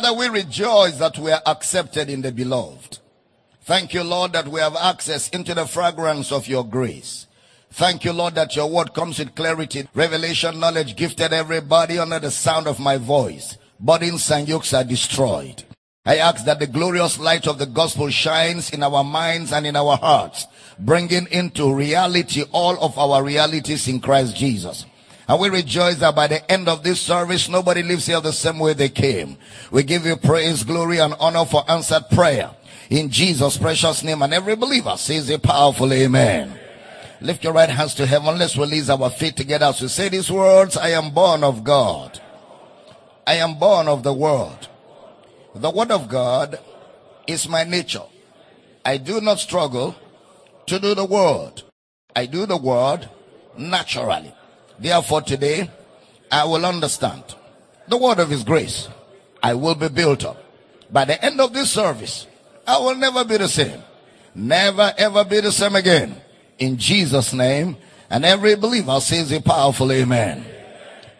Father, we rejoice that we are accepted in the beloved. Thank you, Lord, that we have access into the fragrance of your grace. Thank you, Lord, that your word comes with clarity, revelation, knowledge, gifted everybody under the sound of my voice. Burdens and yokes are destroyed. I ask that the glorious light of the gospel shines in our minds and in our hearts, bringing into reality all of our realities in Christ Jesus. And we rejoice that by the end of this service, nobody lives here the same way they came. We give you praise, glory, and honor for answered prayer. In Jesus' precious name, and every believer says a powerful amen. Lift your right hands to heaven. Let's release our feet together as we say these words. I am born of God. I am born of the world. The Word of God is my nature. I do not struggle to do the Word. I do the Word naturally. Therefore, today, I will understand the Word of His grace. I will be built up. By the end of this service, I will never be the same. Never ever be the same again in Jesus' name. And every believer says a powerful amen.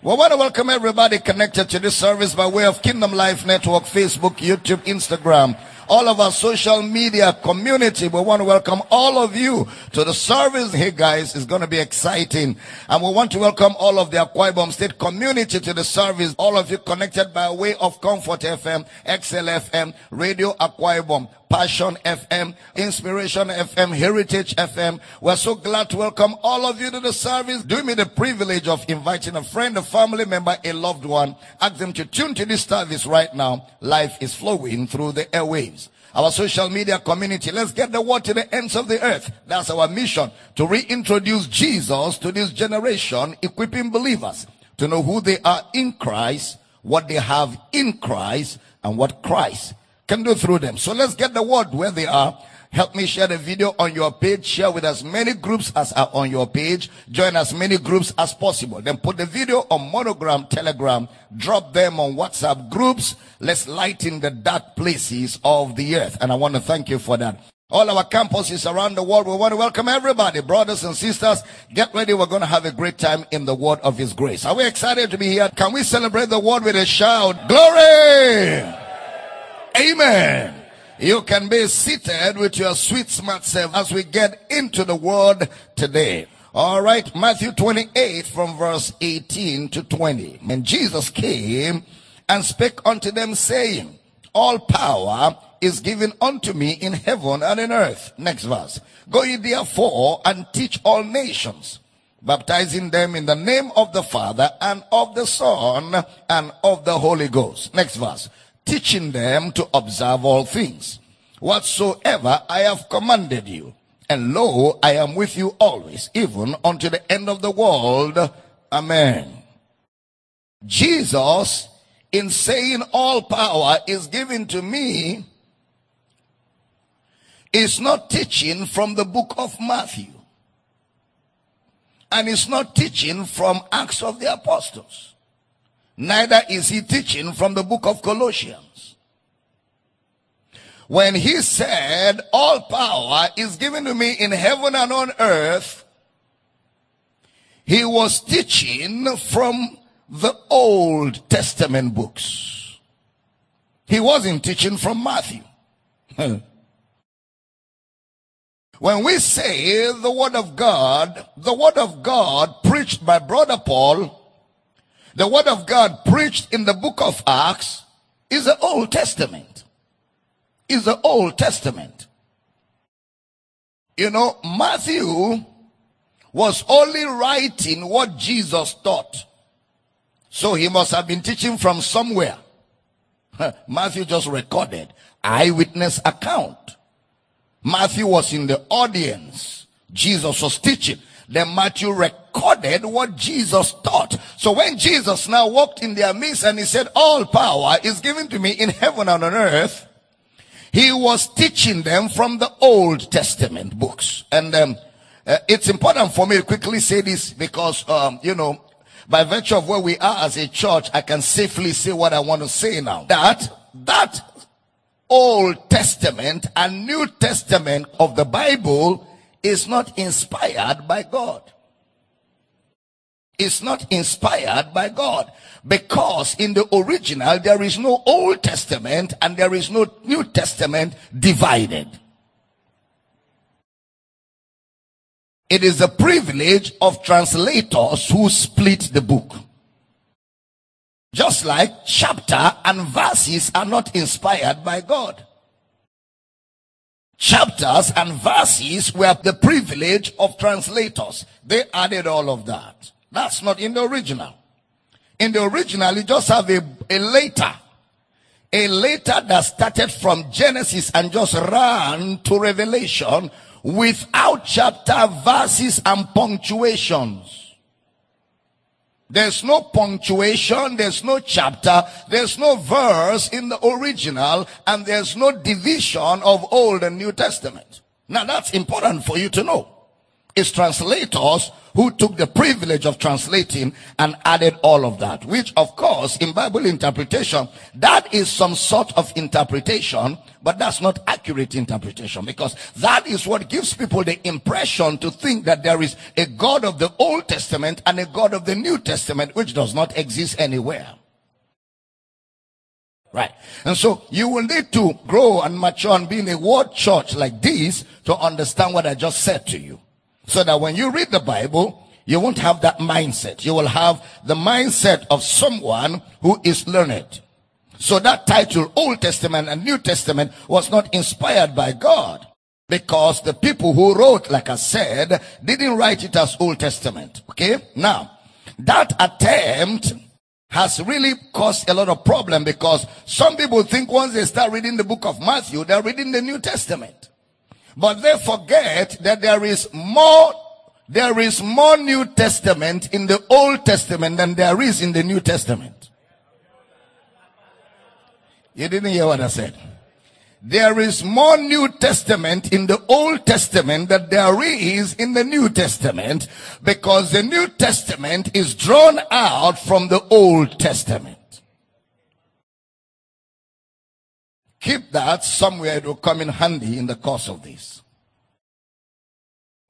We want to welcome everybody connected to this service by way of Kingdom Life Network, Facebook, YouTube, Instagram, all of our social media community. We want to welcome all of you to the service. Hey guys, it's going to be exciting. And we want to welcome all of the Akwa Ibom State community to the service. All of you connected by way of Comfort FM, XLFM, Radio Akwa Ibom, Passion FM, Inspiration FM, Heritage FM. We're so glad to welcome all of you to the service. Do me the privilege of inviting a friend, a family member, a loved one. Ask them to tune to this service right now. Life is flowing through the airwaves. Our social media community, let's get the word to the ends of the earth. That's our mission to reintroduce Jesus to this generation, equipping believers to know who they are in Christ, what they have in Christ, and what Christ can do through them. So let's get the word where they are. Help me share the video on your page. Share with as many groups as are on your page. Join as many groups as possible. Then put the video on Monogram, Telegram. Drop them on WhatsApp groups. Let's lighten the dark places of the earth. And I want to thank you for that. All our campuses around the world, we want to welcome everybody, brothers and sisters. Get ready. We're going to have a great time in the word of his grace. Are we excited to be here? Can we celebrate the word with a shout? Glory! Amen. You can be seated with your sweet smart self as we get into the word today. All right, Matthew 28 from verse 18 to 20. And Jesus came and spake unto them saying, all power is given unto me in heaven and in earth. Next verse. Go ye therefore and teach all nations, baptizing them in the name of the Father and of the Son and of the Holy Ghost. Next verse. Teaching them to observe all things whatsoever I have commanded you. And lo, I am with you always, even unto the end of the world. Amen. Jesus, in saying all power is given to me, is not teaching from the book of Matthew. And is not teaching from Acts of the Apostles. Neither is he teaching from the book of Colossians. When he said, all power is given to me in heaven and on earth, he was teaching from the Old Testament books. He wasn't teaching from Matthew. when we say the word of God, the word of God preached by brother Paul, the word of God preached in the book of Acts is the Old Testament. Is the Old Testament. You know, Matthew was only writing what Jesus taught. So he must have been teaching from somewhere. Matthew just recorded eyewitness account. Matthew was in the audience. Jesus was teaching. Then Matthew recorded what Jesus taught. So when Jesus now walked in their midst and he said, all power is given to me in heaven and on earth, he was teaching them from the Old Testament books. And um, uh, it's important for me to quickly say this because, um, you know, by virtue of where we are as a church, I can safely say what I want to say now. That, that Old Testament and New Testament of the Bible is not inspired by God. is not inspired by God. Because in the original, there is no Old Testament and there is no New Testament divided. It is the privilege of translators who split the book. Just like chapter and verses are not inspired by God. Chapters and verses were the privilege of translators. They added all of that. That's not in the original. In the original, you just have a, a letter. A letter that started from Genesis and just ran to Revelation without chapter, verses, and punctuations. There's no punctuation, there's no chapter, there's no verse in the original, and there's no division of Old and New Testament. Now that's important for you to know. It's translators who took the privilege of translating and added all of that, which of course in Bible interpretation, that is some sort of interpretation, but that's not accurate interpretation because that is what gives people the impression to think that there is a God of the Old Testament and a God of the New Testament, which does not exist anywhere. Right. And so you will need to grow and mature and be in a word church like this to understand what I just said to you. So that when you read the Bible, you won't have that mindset. You will have the mindset of someone who is learned. So that title, Old Testament and New Testament, was not inspired by God. Because the people who wrote, like I said, didn't write it as Old Testament. Okay? Now, that attempt has really caused a lot of problem because some people think once they start reading the book of Matthew, they're reading the New Testament. But they forget that there is more, there is more New Testament in the Old Testament than there is in the New Testament. You didn't hear what I said. There is more New Testament in the Old Testament than there is in the New Testament because the New Testament is drawn out from the Old Testament. Keep that somewhere it will come in handy in the course of this.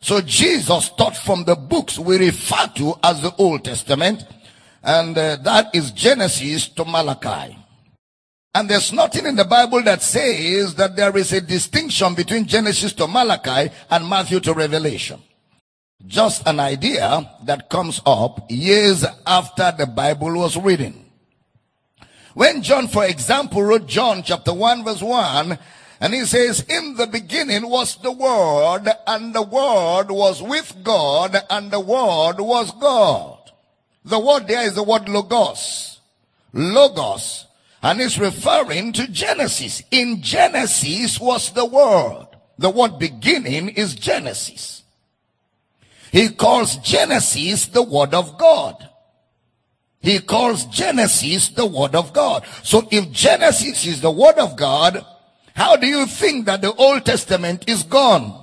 So Jesus taught from the books we refer to as the Old Testament, and uh, that is Genesis to Malachi. And there's nothing in the Bible that says that there is a distinction between Genesis to Malachi and Matthew to Revelation. Just an idea that comes up years after the Bible was written. When John, for example, wrote John chapter 1 verse 1, and he says, in the beginning was the Word, and the Word was with God, and the Word was God. The word there is the word logos. Logos. And it's referring to Genesis. In Genesis was the Word. The word beginning is Genesis. He calls Genesis the Word of God. He calls Genesis the Word of God. So if Genesis is the Word of God, how do you think that the Old Testament is gone?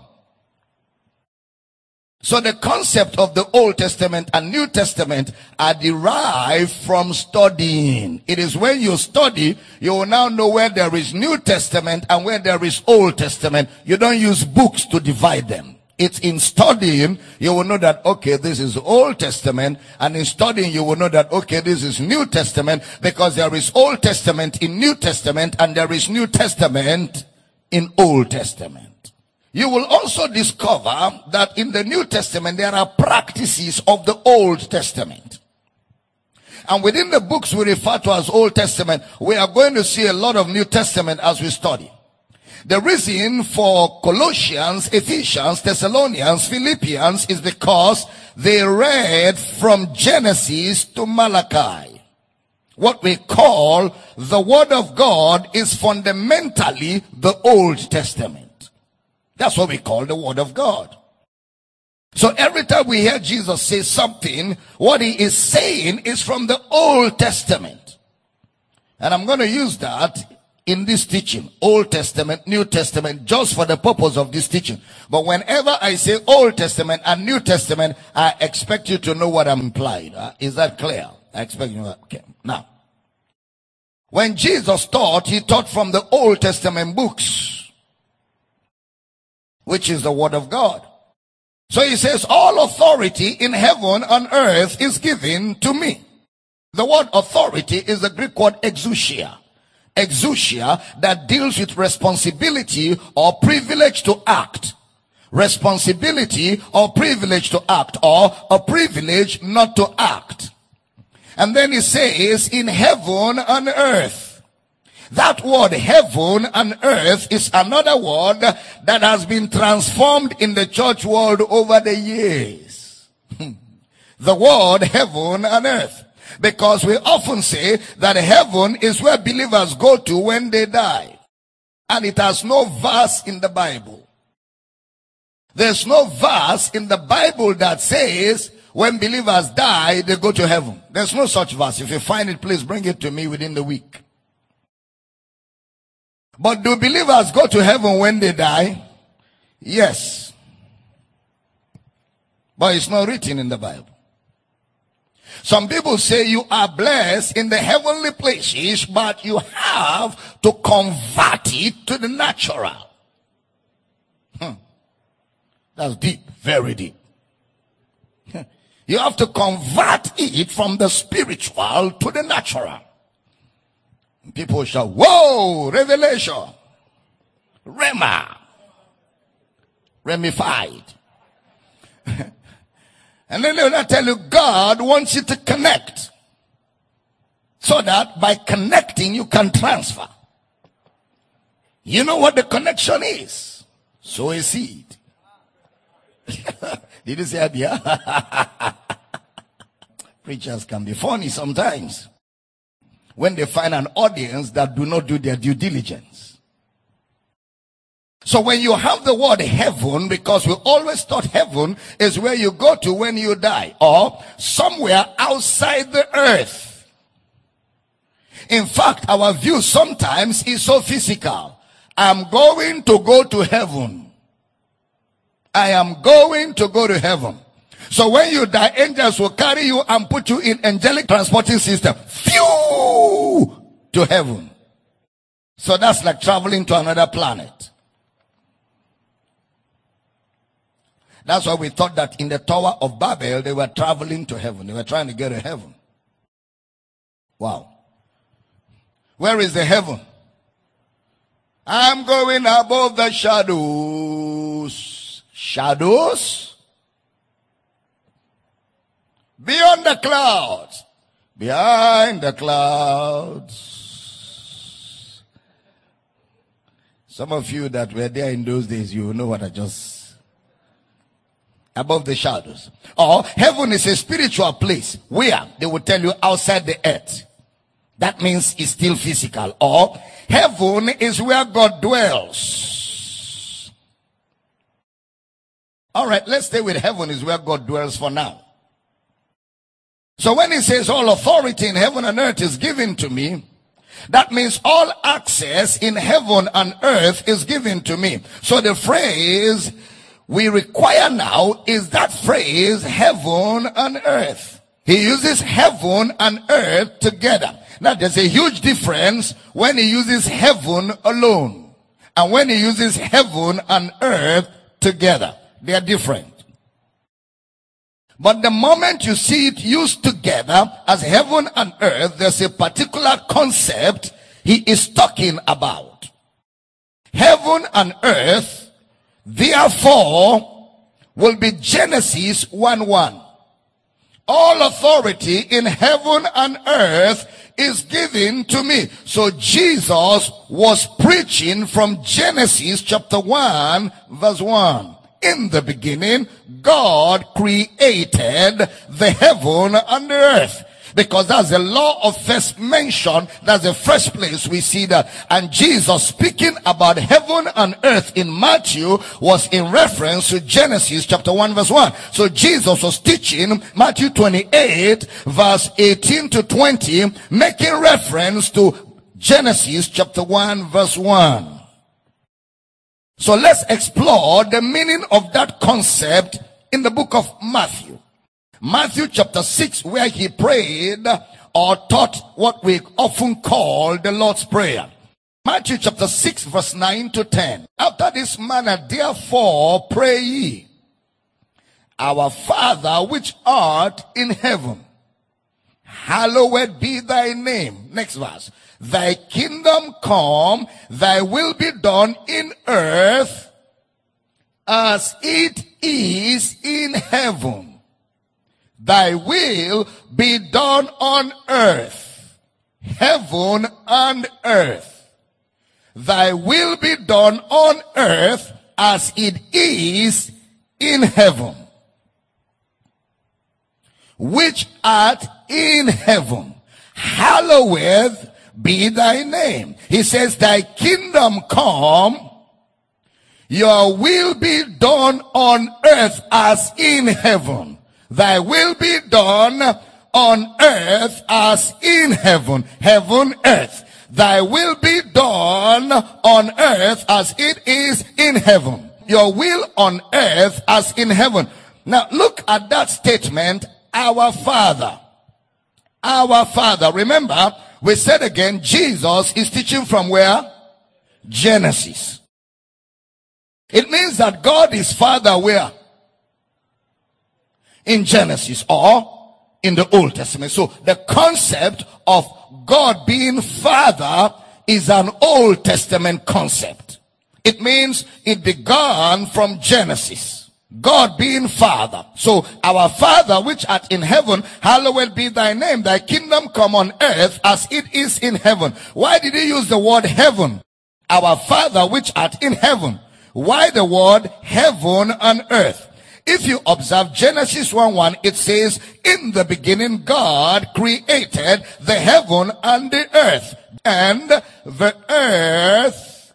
So the concept of the Old Testament and New Testament are derived from studying. It is when you study, you will now know where there is New Testament and where there is Old Testament. You don't use books to divide them. It's in studying, you will know that, okay, this is Old Testament. And in studying, you will know that, okay, this is New Testament because there is Old Testament in New Testament and there is New Testament in Old Testament. You will also discover that in the New Testament, there are practices of the Old Testament. And within the books we refer to as Old Testament, we are going to see a lot of New Testament as we study. The reason for Colossians, Ephesians, Thessalonians, Philippians is because they read from Genesis to Malachi. What we call the Word of God is fundamentally the Old Testament. That's what we call the Word of God. So every time we hear Jesus say something, what he is saying is from the Old Testament. And I'm going to use that in this teaching, Old Testament, New Testament, just for the purpose of this teaching. But whenever I say Old Testament and New Testament, I expect you to know what I'm implying. Uh, is that clear? I expect you. Okay. Now, when Jesus taught, he taught from the Old Testament books, which is the Word of God. So he says, all authority in heaven and earth is given to me. The word authority is the Greek word exousia. Exousia that deals with responsibility or privilege to act. Responsibility or privilege to act or a privilege not to act. And then he says in heaven and earth. That word heaven and earth is another word that has been transformed in the church world over the years. Hmm. the word heaven and earth. Because we often say that heaven is where believers go to when they die. And it has no verse in the Bible. There's no verse in the Bible that says when believers die, they go to heaven. There's no such verse. If you find it, please bring it to me within the week. But do believers go to heaven when they die? Yes. But it's not written in the Bible. Some people say you are blessed in the heavenly places, but you have to convert it to the natural. Hmm. That's deep, very deep. You have to convert it from the spiritual to the natural. People shout, whoa, revelation, rhema, remified. And then will not tell you God wants you to connect. So that by connecting you can transfer. You know what the connection is? Sow a seed. Did you say idea? Preachers can be funny sometimes. When they find an audience that do not do their due diligence. So when you have the word heaven, because we always thought heaven is where you go to when you die, or somewhere outside the earth. In fact, our view sometimes is so physical. I'm going to go to heaven. I am going to go to heaven. So when you die, angels will carry you and put you in angelic transporting system. Phew! To heaven. So that's like traveling to another planet. That's why we thought that in the Tower of Babel, they were traveling to heaven. They were trying to get to heaven. Wow. Where is the heaven? I'm going above the shadows. Shadows? Beyond the clouds. Behind the clouds. Some of you that were there in those days, you know what I just above the shadows. Or heaven is a spiritual place where they will tell you outside the earth. That means it's still physical. Or heaven is where God dwells. All right, let's stay with heaven is where God dwells for now. So when he says all authority in heaven and earth is given to me, that means all access in heaven and earth is given to me. So the phrase we require now is that phrase heaven and earth. He uses heaven and earth together. Now there's a huge difference when he uses heaven alone and when he uses heaven and earth together. They are different. But the moment you see it used together as heaven and earth, there's a particular concept he is talking about. Heaven and earth Therefore, will be Genesis 1 1. All authority in heaven and earth is given to me. So Jesus was preaching from Genesis chapter 1 verse 1. In the beginning, God created the heaven and the earth because that's the law of first mention. That's the first place we see that. And Jesus speaking about heaven and earth in Matthew was in reference to Genesis chapter 1 verse 1. So Jesus was teaching Matthew 28 verse 18 to 20, making reference to Genesis chapter 1 verse 1. So let's explore the meaning of that concept in the book of Matthew. Matthew chapter 6, where he prayed or taught what we often call the Lord's Prayer. Matthew chapter 6 verse 9 to 10. After this manner, therefore pray ye. Our Father which art in heaven, hallowed be thy name. Next verse. Thy kingdom come, thy will be done in earth as it is in heaven. Thy will be done on earth, heaven and earth. Thy will be done on earth as it is in heaven. Which art in heaven. Hallowed be thy name. He says, thy kingdom come, your will be done on earth as in heaven. Thy will be done on earth as in heaven. Heaven, earth. Thy will be done on earth as it is in heaven. Your will on earth as in heaven. Now look at that statement, our Father. Our Father. Remember, we said again, Jesus is teaching from where? Genesis. It means that God is Father where? In Genesis or in the Old Testament. So the concept of God being Father is an Old Testament concept. It means it began from Genesis. God being Father. So our Father which art in heaven, hallowed be thy name. Thy kingdom come on earth as it is in heaven. Why did he use the word heaven? Our Father which art in heaven. Why the word heaven and earth? If you observe Genesis 1 1, it says, In the beginning, God created the heaven and the earth. And the earth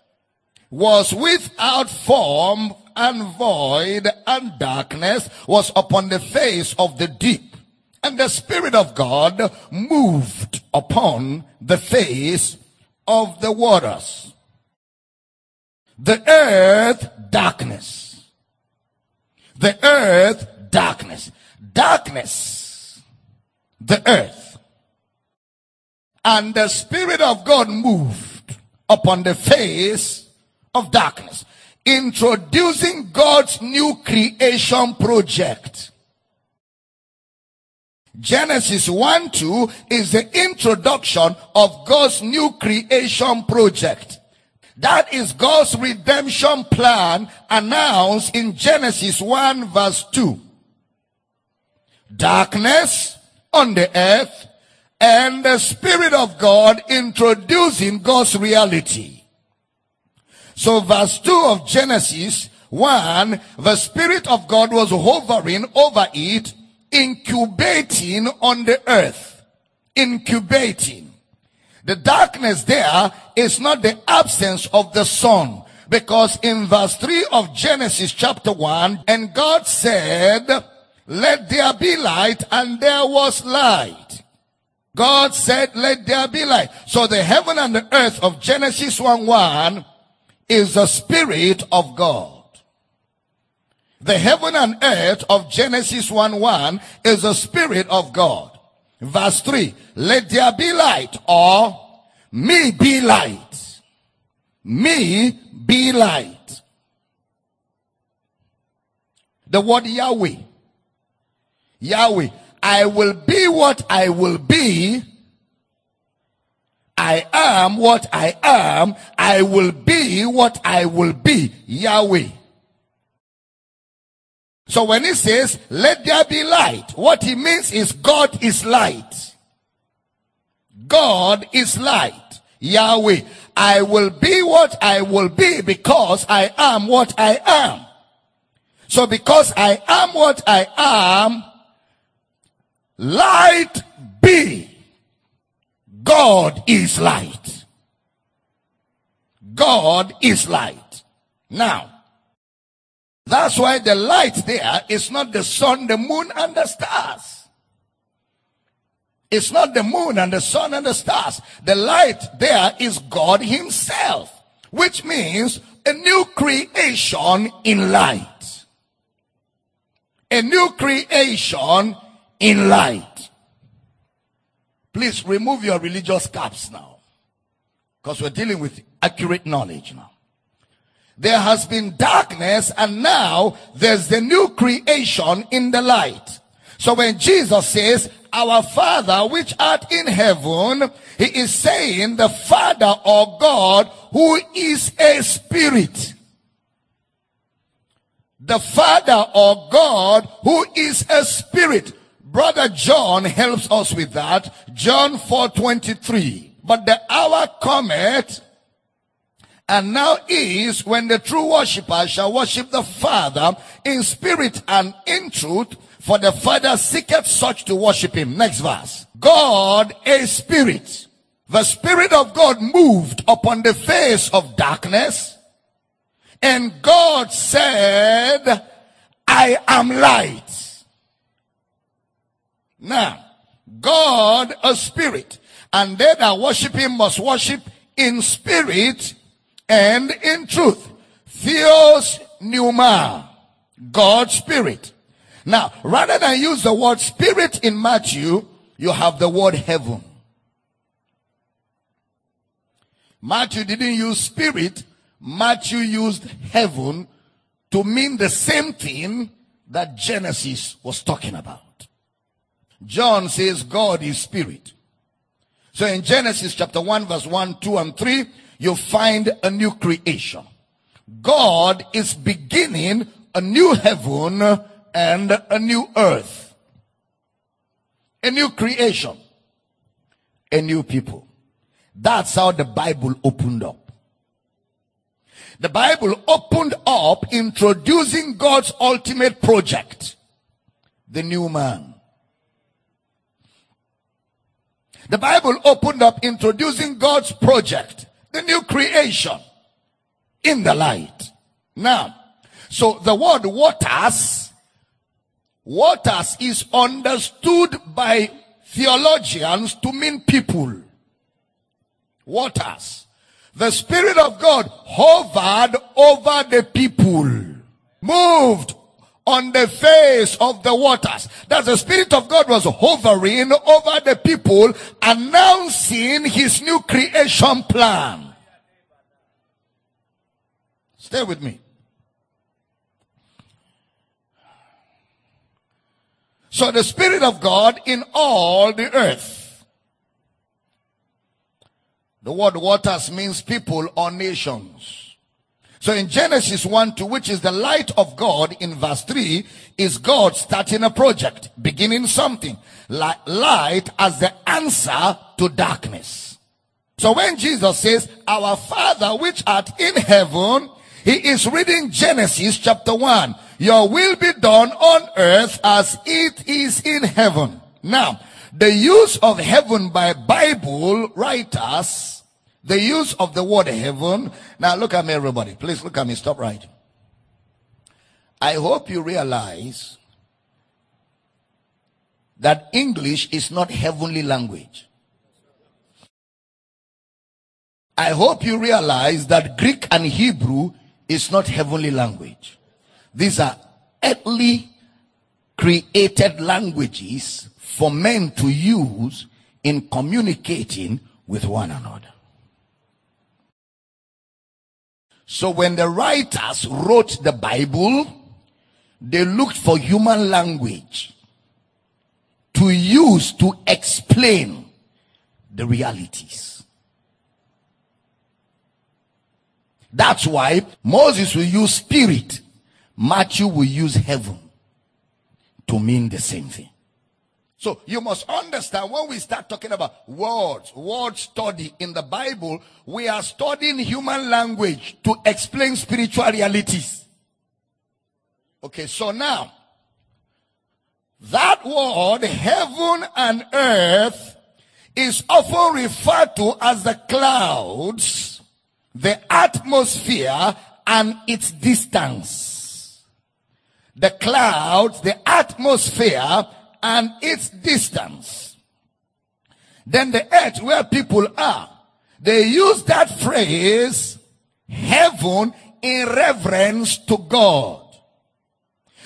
was without form and void, and darkness was upon the face of the deep. And the Spirit of God moved upon the face of the waters. The earth, darkness the earth, darkness. Darkness, the earth. And the Spirit of God moved upon the face of darkness, introducing God's new creation project. Genesis 1 2 is the introduction of God's new creation project. That is God's redemption plan announced in Genesis 1 verse 2. Darkness on the earth and the Spirit of God introducing God's reality. So verse 2 of Genesis 1, the Spirit of God was hovering over it, incubating on the earth. Incubating. The darkness there is not the absence of the sun. Because in verse 3 of Genesis chapter 1, and God said, let there be light, and there was light. God said, let there be light. So the heaven and the earth of Genesis 1 1 is the Spirit of God. The heaven and earth of Genesis 1 1 is the Spirit of God. Verse 3, let there be light or me be light. Me be light. The word Yahweh. Yahweh. I will be what I will be. I am what I am. I will be what I will be. Yahweh. So when he says, let there be light, what he means is God is light. God is light. Yahweh. I will be what I will be because I am what I am. So because I am what I am, light be. God is light. God is light. Now, that's why the light there is not the sun, the moon, and the stars. It's not the moon and the sun and the stars. The light there is God himself, which means a new creation in light. A new creation in light. Please remove your religious caps now. Because we're dealing with accurate knowledge now. There has been darkness and now there's the new creation in the light. So when Jesus says, our Father which art in heaven, he is saying the Father or God who is a spirit. The Father or God who is a spirit. Brother John helps us with that. John 4:23. But the hour cometh and now is when the true worshipper shall worship the Father in spirit and in truth, for the Father seeketh such to worship him. Next verse. God is spirit. The spirit of God moved upon the face of darkness and God said, I am light. Now, God a spirit and they that worship him must worship in spirit and in truth. Theos pneuma. God's spirit. Now, rather than use the word spirit in Matthew, you have the word heaven. Matthew didn't use spirit. Matthew used heaven to mean the same thing that Genesis was talking about. John says God is spirit. So in Genesis chapter 1 verse 1, 2 and 3, you find a new creation. God is beginning a new heaven and a new earth. A new creation. A new people. That's how the Bible opened up. The Bible opened up introducing God's ultimate project. The new man. The Bible opened up introducing God's project, the new creation in the light. Now, so the word waters, waters is understood by theologians to mean people. Waters. The Spirit of God hovered over the people, moved on the face of the waters. That the Spirit of God was hovering over the people, announcing his new creation plan. Stay with me. So the Spirit of God in all the earth. The word waters means people or nations. So in Genesis 1 2, which is the light of God in verse 3, is God starting a project, beginning something. Like light as the answer to darkness. So when Jesus says, our Father which art in heaven, he is reading Genesis chapter 1. Your will be done on earth as it is in heaven. Now, the use of heaven by Bible writers the use of the word heaven. Now look at me everybody. Please look at me. Stop right. I hope you realize that English is not heavenly language. I hope you realize that Greek and Hebrew is not heavenly language. These are earthly created languages for men to use in communicating with one another. So when the writers wrote the Bible, they looked for human language to use to explain the realities. That's why Moses will use spirit, Matthew will use heaven to mean the same thing. So you must understand when we start talking about words, word study in the Bible, we are studying human language to explain spiritual realities. Okay, so now, that word, heaven and earth, is often referred to as the clouds, the atmosphere, and its distance. The clouds, the atmosphere, and its distance. Then the earth where people are, they use that phrase, heaven, in reverence to God.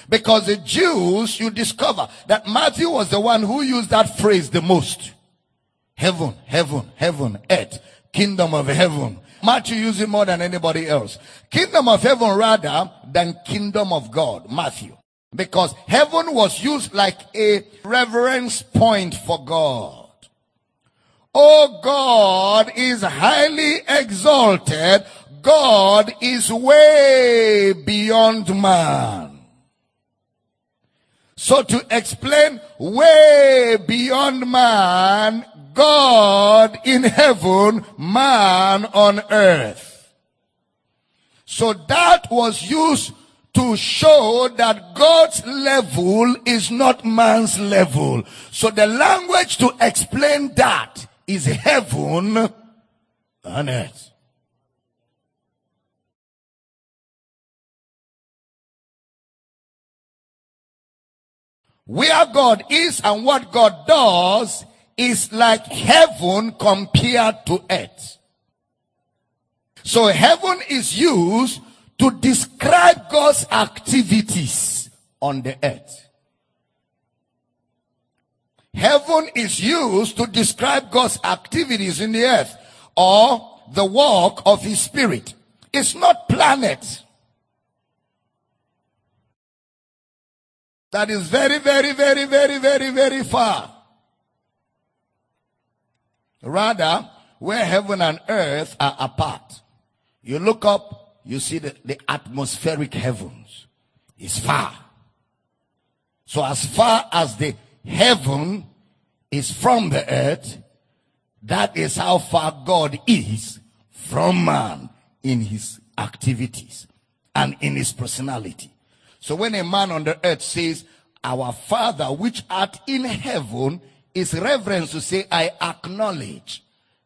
Because the Jews, you discover that Matthew was the one who used that phrase the most. Heaven, heaven, heaven, earth, kingdom of heaven, Matthew uses it more than anybody else. Kingdom of heaven rather than kingdom of God. Matthew. Because heaven was used like a reverence point for God. Oh, God is highly exalted. God is way beyond man. So to explain way beyond man, God in heaven, man on earth. So that was used to show that God's level is not man's level. So the language to explain that is heaven and earth. Where God is and what God does is like heaven compared to earth. So heaven is used to describe God's activities on the earth. Heaven is used to describe God's activities in the earth or the work of his spirit. It's not planet. That is very, very, very, very, very, very far. Rather, where heaven and earth are apart. You look up, you see the, the atmospheric heavens. is far. So as far as the heaven is from the earth, that is how far God is from man in his activities and in his personality. So when a man on the earth says, our father which art in heaven is reverence to say, I acknowledge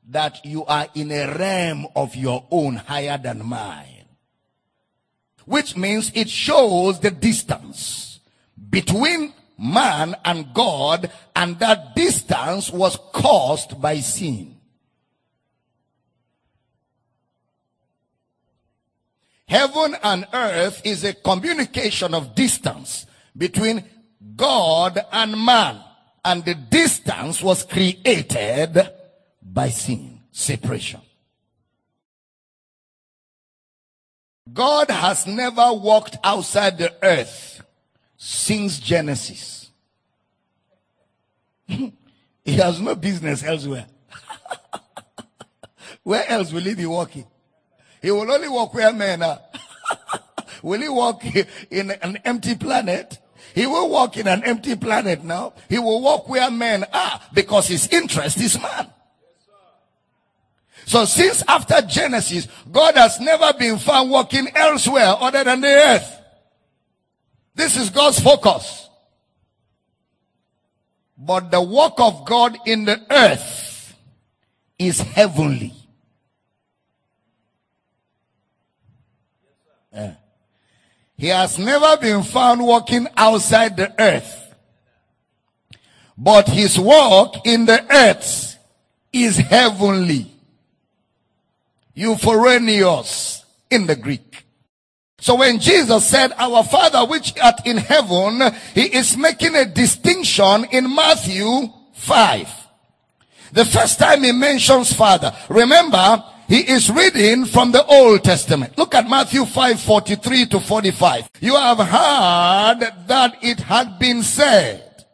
that you are in a realm of your own higher than mine. Which means it shows the distance between man and God, and that distance was caused by sin. Heaven and earth is a communication of distance between God and man. And the distance was created by sin, separation. God has never walked outside the earth since Genesis. he has no business elsewhere. where else will he be walking? He will only walk where men are. will he walk in an empty planet? He will walk in an empty planet now. He will walk where men are because his interest is man. So since after Genesis, God has never been found walking elsewhere other than the earth. This is God's focus. But the work of God in the earth is heavenly. Yeah. He has never been found walking outside the earth. But his work in the earth is heavenly. Epouranios in the Greek. So when Jesus said, our Father which art in heaven, he is making a distinction in Matthew 5. The first time he mentions Father, remember, he is reading from the Old Testament. Look at Matthew 5, 43 to 45. You have heard that it had been said,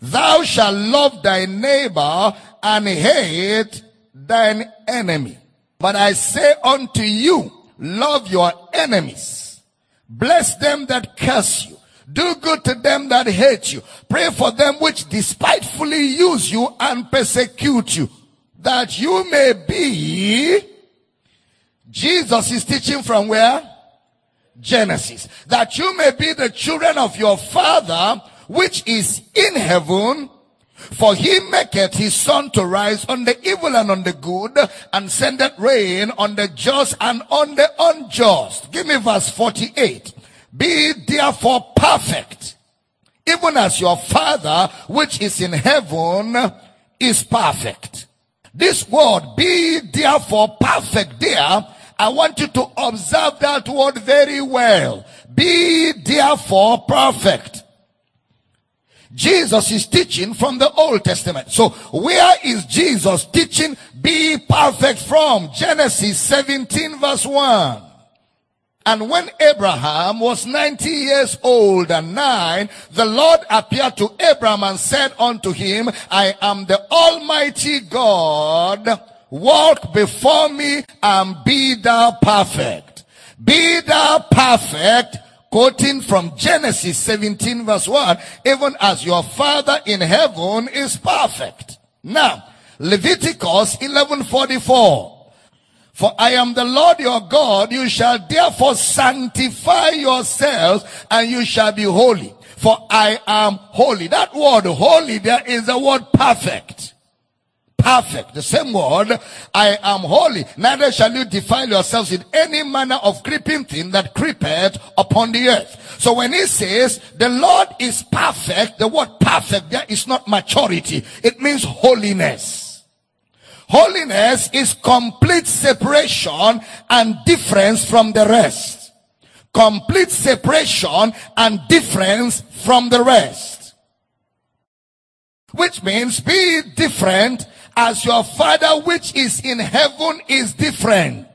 thou shalt love thy neighbor and hate thine enemy. But I say unto you, love your enemies. Bless them that curse you. Do good to them that hate you. Pray for them which despitefully use you and persecute you that you may be. Jesus is teaching from where? Genesis. That you may be the children of your Father which is in heaven. For he maketh his sun to rise on the evil and on the good, and sendeth rain on the just and on the unjust. Give me verse 48. Be therefore perfect, even as your Father which is in heaven is perfect. This word, be therefore perfect there, I want you to observe that word very well. Be therefore perfect. Jesus is teaching from the Old Testament. So where is Jesus teaching be perfect from? Genesis 17 verse 1. And when Abraham was 90 years old and nine, the Lord appeared to Abraham and said unto him, I am the Almighty God. Walk before me and be thou perfect. Be thou perfect quoting from Genesis 17 verse 1, even as your father in heaven is perfect. Now, Leviticus 1144. For I am the Lord your God, you shall therefore sanctify yourselves and you shall be holy. For I am holy. That word holy there is the word perfect perfect. The same word, I am holy. Neither shall you defile yourselves in any manner of creeping thing that creepeth upon the earth. So when he says the Lord is perfect, the word perfect there is not maturity. It means holiness. Holiness is complete separation and difference from the rest. Complete separation and difference from the rest. Which means be different as your father which is in heaven is different.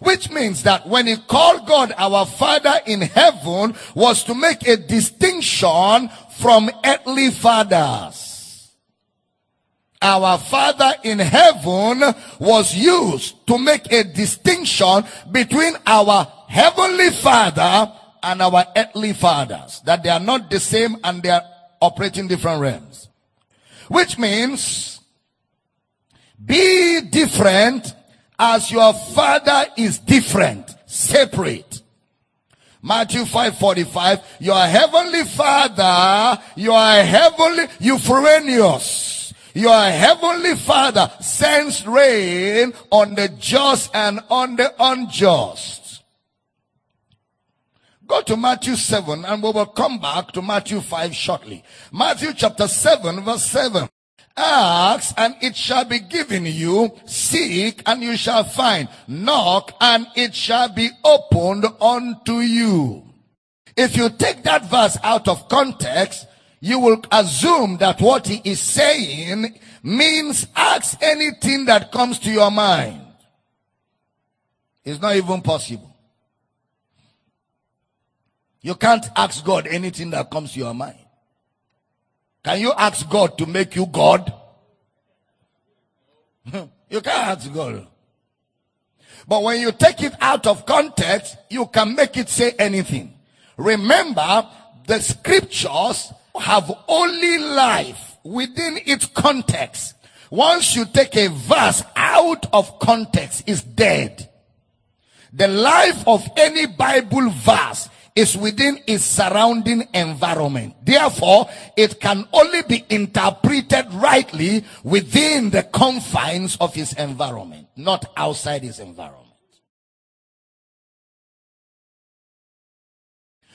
Which means that when he called God our father in heaven was to make a distinction from earthly fathers. Our father in heaven was used to make a distinction between our heavenly father and our earthly fathers. That they are not the same and they are operating different realms. Which means be different as your father is different, separate. Matthew 5:45 Your heavenly father, your heavenly Epouranios, your heavenly father sends rain on the just and on the unjust. Go to Matthew 7 and we will come back to Matthew 5 shortly. Matthew chapter 7 verse 7. Ask and it shall be given you. Seek and you shall find. Knock and it shall be opened unto you. If you take that verse out of context, you will assume that what he is saying means ask anything that comes to your mind. It's not even possible. You can't ask God anything that comes to your mind. Can you ask God to make you God? you can't ask God. But when you take it out of context, you can make it say anything. Remember, the scriptures have only life within its context. Once you take a verse out of context, it's dead. The life of any Bible verse is within its surrounding environment. Therefore, it can only be interpreted rightly within the confines of its environment, not outside its environment.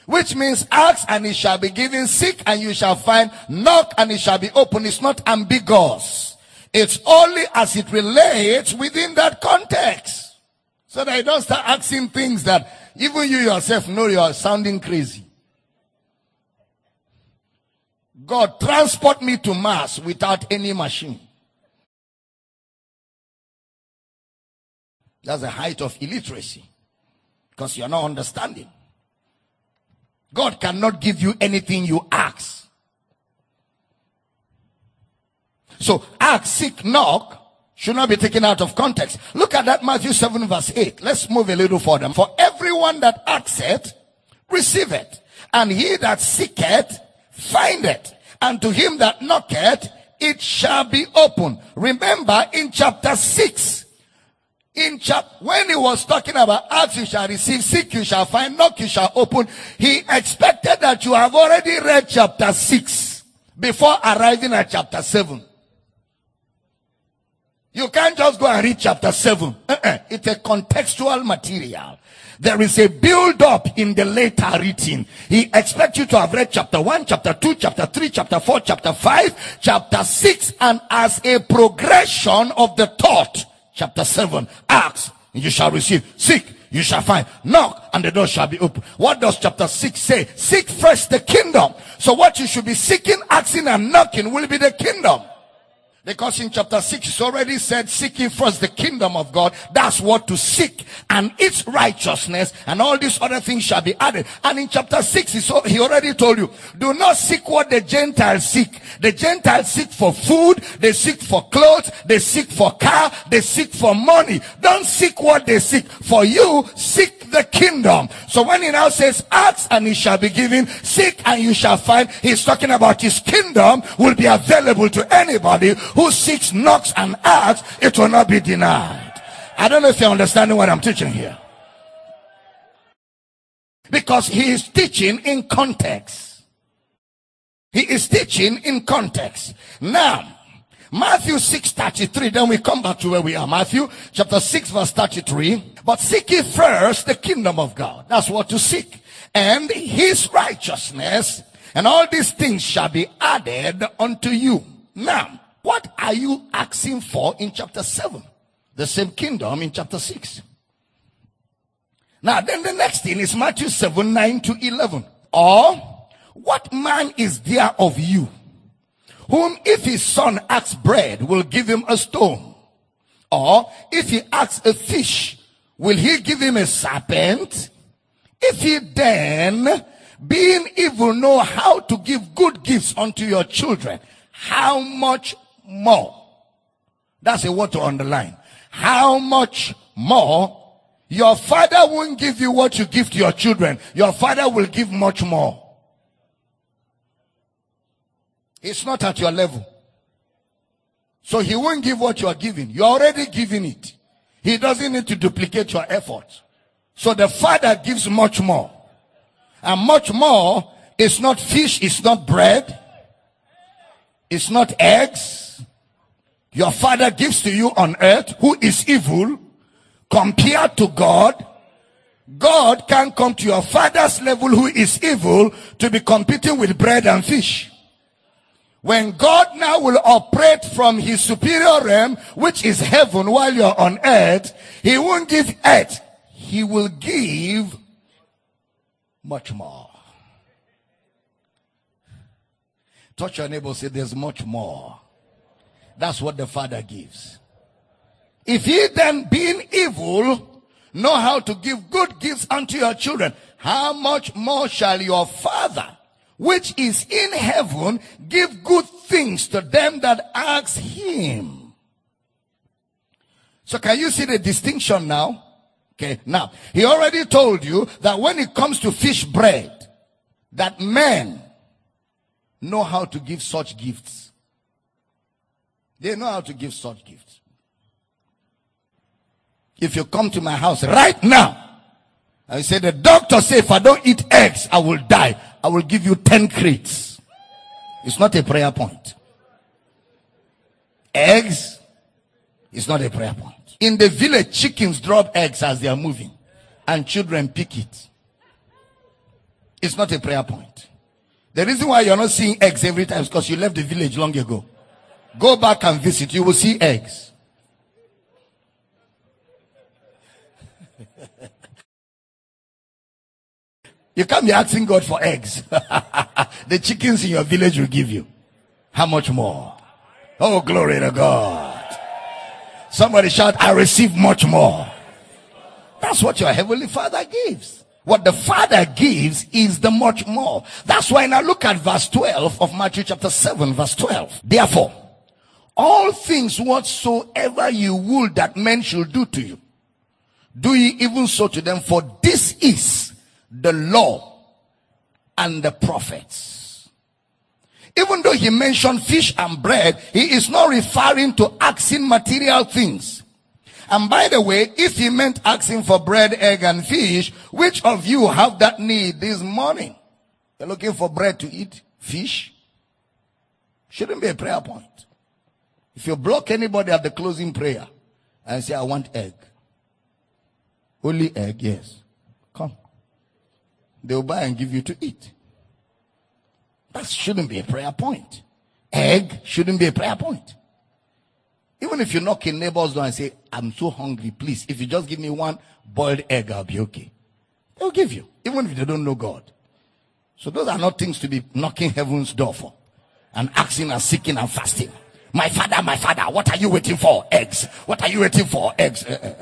Which means ask and it shall be given, seek and you shall find, knock and it shall be open. It's not ambiguous. It's only as it relates within that context. So that you don't start asking things that even you yourself know you are sounding crazy. God transport me to Mars without any machine. That's the height of illiteracy. Because you're not understanding. God cannot give you anything you ask. So ask, seek, knock should not be taken out of context. Look at that Matthew 7 verse 8. Let's move a little further. For everyone that asketh, receiveth. And he that seeketh, findeth. It. And to him that knocketh, it shall be open. Remember in chapter 6, in chap when he was talking about ask you shall receive, seek you shall find, knock you shall open, he expected that you have already read chapter 6 before arriving at chapter 7. You can't just go and read chapter 7. Uh-uh. It's a contextual material. There is a build up in the later reading. He expects you to have read chapter 1, chapter 2, chapter 3, chapter 4, chapter 5, chapter 6, and as a progression of the thought, chapter 7, ask, and you shall receive. Seek, you shall find. Knock, and the door shall be open. What does chapter 6 say? Seek first the kingdom. So what you should be seeking, asking, and knocking will be the kingdom. Because in chapter 6, it's already said, seeking first the kingdom of God. That's what to seek. And its righteousness and all these other things shall be added. And in chapter 6, he already told you, do not seek what the Gentiles seek. The Gentiles seek for food. They seek for clothes. They seek for car. They seek for money. Don't seek what they seek. For you, seek the kingdom. So when he now says, ask and it shall be given, seek and you shall find, he's talking about his kingdom will be available to anybody who seeks, knocks, and asks, it will not be denied. I don't know if you're understanding what I'm teaching here. Because he is teaching in context. He is teaching in context. Now, Matthew 6 33, then we come back to where we are. Matthew chapter 6 verse 33. But seek ye first the kingdom of God. That's what to seek. And his righteousness, and all these things shall be added unto you. Now, what are you asking for in chapter 7? The same kingdom in chapter 6. Now, then the next thing is Matthew 7 9 to 11. Or, what man is there of you whom if his son asks bread will give him a stone? Or if he asks a fish, will he give him a serpent? If he then, being evil, know how to give good gifts unto your children, how much more. That's a word to underline. How much more your father won't give you what you give to your children. Your father will give much more. It's not at your level. So he won't give what you are giving. You're already giving it. He doesn't need to duplicate your effort. So the father gives much more. And much more is not fish, it's not bread, it's not eggs, your father gives to you on earth, who is evil, compared to God, God can come to your father's level who is evil to be competing with bread and fish. When God now will operate from his superior realm, which is heaven while you're on earth, he won't give earth. He will give much more. Touch your neighbor, say there's much more. That's what the Father gives. If ye then, being evil, know how to give good gifts unto your children, how much more shall your Father, which is in heaven, give good things to them that ask him? So can you see the distinction now? Okay, now, he already told you that when it comes to fish bread, that men know how to give such gifts. They know how to give such gifts. If you come to my house right now, I say the doctor say if I don't eat eggs, I will die. I will give you 10 crates. It's not a prayer point. Eggs is not a prayer point. In the village, chickens drop eggs as they are moving and children pick it. It's not a prayer point. The reason why you're not seeing eggs every time is because you left the village long ago. Go back and visit. You will see eggs. you can't be asking God for eggs. the chickens in your village will give you. How much more? Oh, glory to God. Somebody shout, I receive much more. That's what your heavenly father gives. What the father gives is the much more. That's why now look at verse 12 of Matthew chapter 7 verse 12. Therefore, all things whatsoever you would that men should do to you, do ye even so to them, for this is the law and the prophets. Even though he mentioned fish and bread, he is not referring to asking material things. And by the way, if he meant asking for bread, egg, and fish, which of you have that need this morning? You're looking for bread to eat, fish? Shouldn't be a prayer point. If you block anybody at the closing prayer and say, I want egg. Only egg, yes. Come. They'll buy and give you to eat. That shouldn't be a prayer point. Egg shouldn't be a prayer point. Even if you knock in neighbor's door and say, I'm so hungry, please, if you just give me one boiled egg, I'll be okay. They'll give you, even if they don't know God. So those are not things to be knocking heaven's door for and asking and seeking and fasting. My father, my father, what are you waiting for? Eggs. What are you waiting for? Eggs. Eh, eh,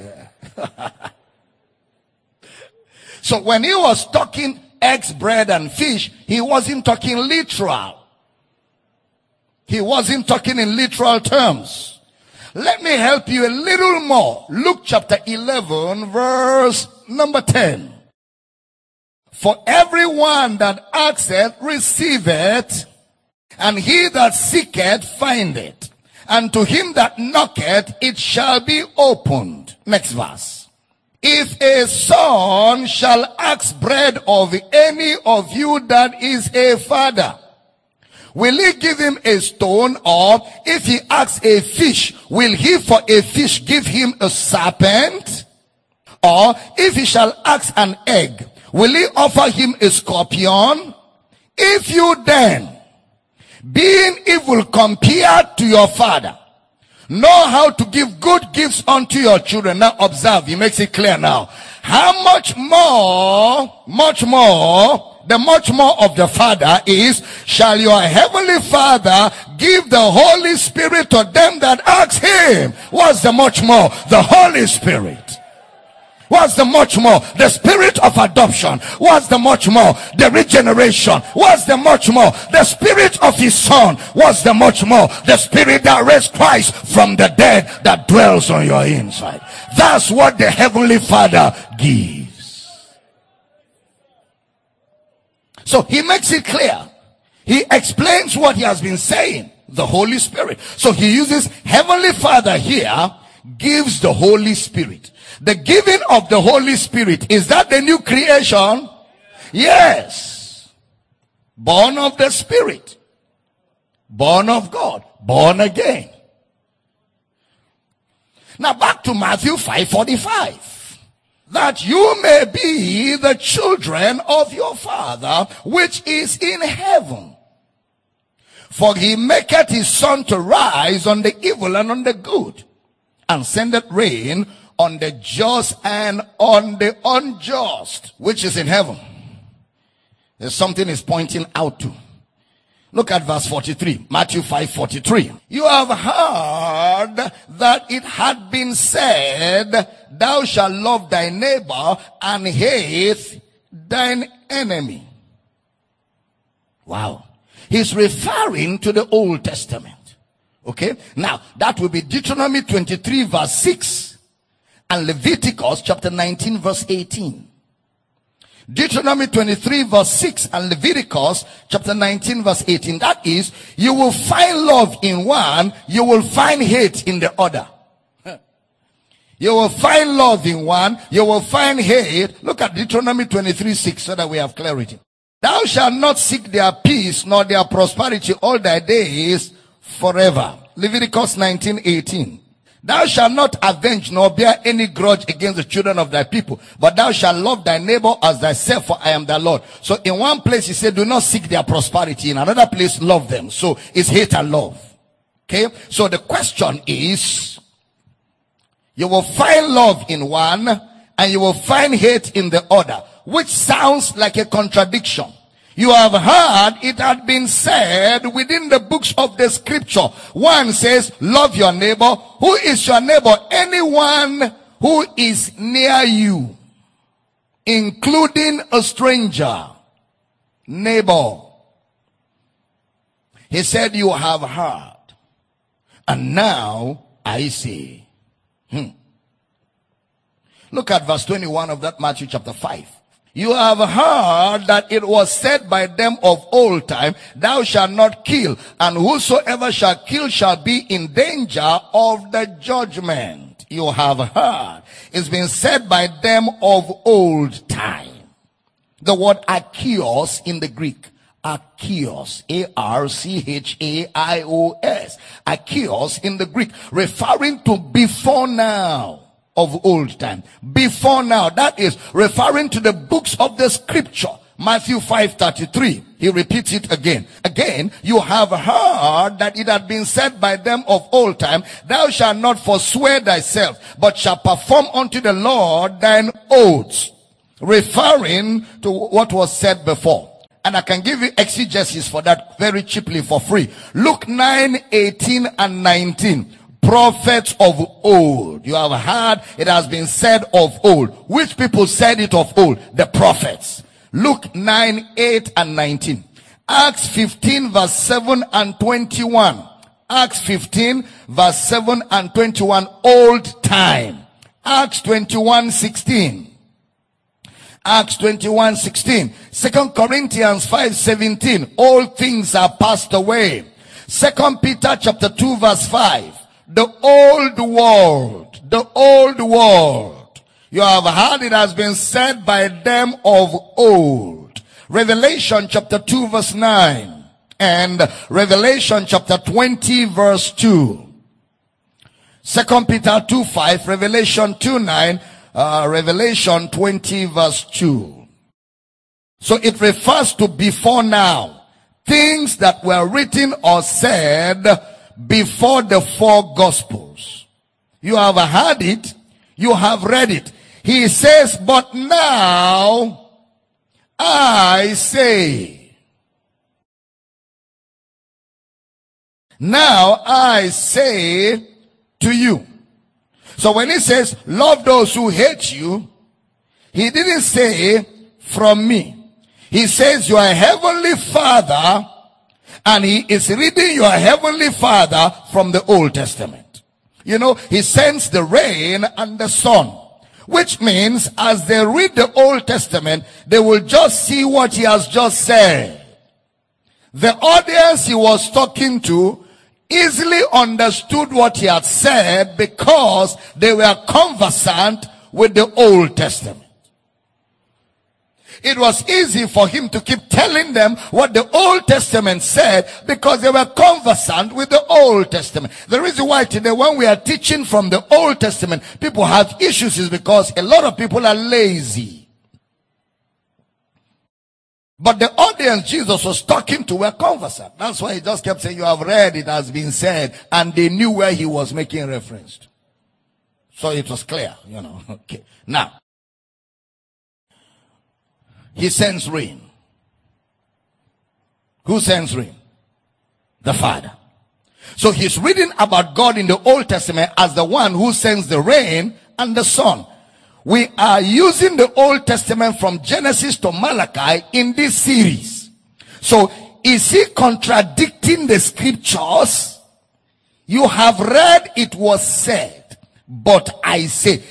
eh, so when he was talking eggs, bread, and fish, he wasn't talking literal. He wasn't talking in literal terms. Let me help you a little more. Luke chapter 11 verse number 10. For everyone that asketh receiveth, and he that seeketh findeth, and to him that knocketh it shall be opened. Next verse. If a son shall ask bread of any of you that is a father, Will he give him a stone or if he asks a fish, will he for a fish give him a serpent? Or if he shall ask an egg, will he offer him a scorpion? If you then, being evil compared to your father, know how to give good gifts unto your children. Now observe, he makes it clear now. How much more, much more, the much more of the Father is, shall your heavenly Father give the Holy Spirit to them that ask Him? What's the much more? The Holy Spirit. What's the much more? The spirit of adoption. What's the much more? The regeneration. What's the much more? The spirit of his son. What's the much more? The spirit that raised Christ from the dead that dwells on your inside. That's what the heavenly father gives. So he makes it clear. He explains what he has been saying. The Holy Spirit. So he uses Heavenly Father here, gives the Holy Spirit. The giving of the Holy Spirit, is that the new creation? Yes. Born of the Spirit. Born of God. Born again. Now back to Matthew 545 that you may be the children of your Father which is in heaven. For he maketh his sun to rise on the evil and on the good, and sendeth rain on the just and on the unjust, which is in heaven. There's something is pointing out to. Look at verse 43. Matthew 5 43. You have heard that it had been said, thou shalt love thy neighbor and hate thine enemy. Wow. He's referring to the Old Testament. Okay. Now that will be Deuteronomy 23 verse 6 and Leviticus chapter 19 verse 18. Deuteronomy 23 verse 6 and Leviticus chapter 19 verse 18. That is, you will find love in one, you will find hate in the other. You will find love in one, you will find hate. Look at Deuteronomy 23 6 so that we have clarity. Thou shalt not seek their peace nor their prosperity all thy days forever. Leviticus 19 18. Thou shalt not avenge nor bear any grudge against the children of thy people, but thou shalt love thy neighbor as thyself, for I am the Lord. So in one place he said, do not seek their prosperity. In another place, love them. So it's hate and love. Okay. So the question is, you will find love in one and you will find hate in the other, which sounds like a contradiction. You have heard it had been said within the books of the scripture. One says, love your neighbor. Who is your neighbor? Anyone who is near you, including a stranger. Neighbor. He said, you have heard. And now I say. Hmm. Look at verse 21 of that Matthew chapter 5. You have heard that it was said by them of old time, thou shalt not kill, and whosoever shall kill shall be in danger of the judgment. You have heard. It's been said by them of old time. The word archaios in the Greek. Archaios. A-R-C-H-A-I-O-S. Archaios in the Greek. Referring to before now of old time. Before now, that is referring to the books of the scripture. Matthew 5:33. He repeats it again. Again, you have heard that it had been said by them of old time, thou shalt not forswear thyself, but shalt perform unto the Lord thine oaths. Referring to what was said before. And I can give you exegesis for that very cheaply for free. Luke 9, 18 and 19 prophets of old. You have heard it has been said of old. Which people said it of old? The prophets. Luke 9, 8 and 19. Acts 15 verse 7 and 21. Acts 15 verse 7 and 21. Old time. Acts 21, 16. Acts 21, 16. Second Corinthians 5, 17. All things are passed away. Second Peter chapter 2 verse 5 the old world, the old world. You have heard it has been said by them of old. Revelation chapter 2 verse 9 and Revelation chapter 20 verse 2. Second Peter 2 5, Revelation 2 9, uh, Revelation 20 verse 2. So it refers to before now. Things that were written or said before the four gospels. You have heard it. You have read it. He says, but now I say. Now I say to you. So when he says, love those who hate you, he didn't say from me. He says, your heavenly father and he is reading your heavenly father from the Old Testament. You know, he sends the rain and the sun, which means as they read the Old Testament, they will just see what he has just said. The audience he was talking to easily understood what he had said because they were conversant with the Old Testament. It was easy for him to keep telling them what the Old Testament said because they were conversant with the Old Testament. The reason why today when we are teaching from the Old Testament, people have issues is because a lot of people are lazy. But the audience Jesus was talking to were conversant. That's why he just kept saying, you have read, it has been said, and they knew where he was making reference to. So it was clear, you know. Okay. Now, he sends rain. Who sends rain? The Father. So he's reading about God in the Old Testament as the one who sends the rain and the sun. We are using the Old Testament from Genesis to Malachi in this series. So is he contradicting the scriptures? You have read it was said, but I say,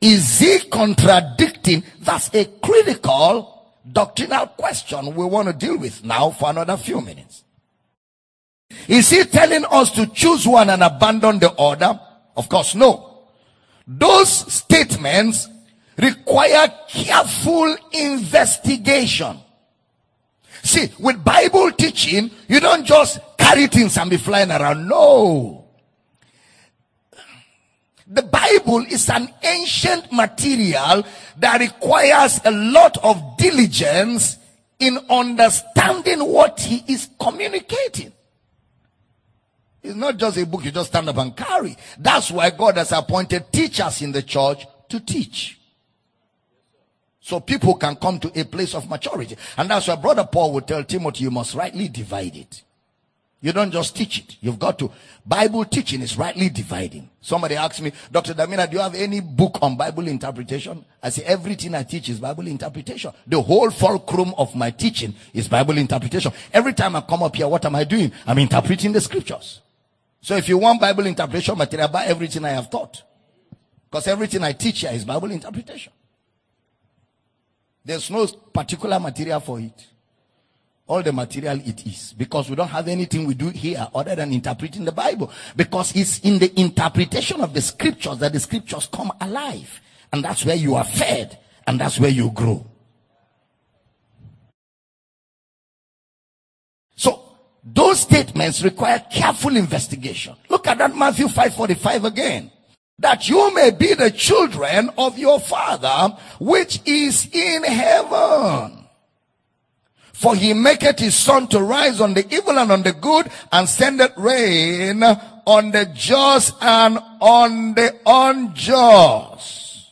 is he contradicting? That's a critical doctrinal question we want to deal with now for another few minutes. Is he telling us to choose one and abandon the other? Of course, no. Those statements require careful investigation. See, with Bible teaching, you don't just carry things and be flying around. No. The Bible is an ancient material that requires a lot of diligence in understanding what he is communicating. It's not just a book you just stand up and carry. That's why God has appointed teachers in the church to teach. So people can come to a place of maturity. And that's why brother Paul would tell Timothy, you must rightly divide it. You don't just teach it. You've got to. Bible teaching is rightly dividing. Somebody asked me, Dr. Damina, do you have any book on Bible interpretation? I say, everything I teach is Bible interpretation. The whole fulcrum of my teaching is Bible interpretation. Every time I come up here, what am I doing? I'm interpreting the scriptures. So if you want Bible interpretation material, buy everything I have taught. Because everything I teach here is Bible interpretation. There's no particular material for it all the material it is because we don't have anything we do here other than interpreting the Bible because it's in the interpretation of the scriptures that the scriptures come alive and that's where you are fed and that's where you grow. So those statements require careful investigation. Look at that Matthew 5:45 again. That you may be the children of your father which is in heaven. For he maketh his sun to rise on the evil and on the good, and sendeth rain on the just and on the unjust.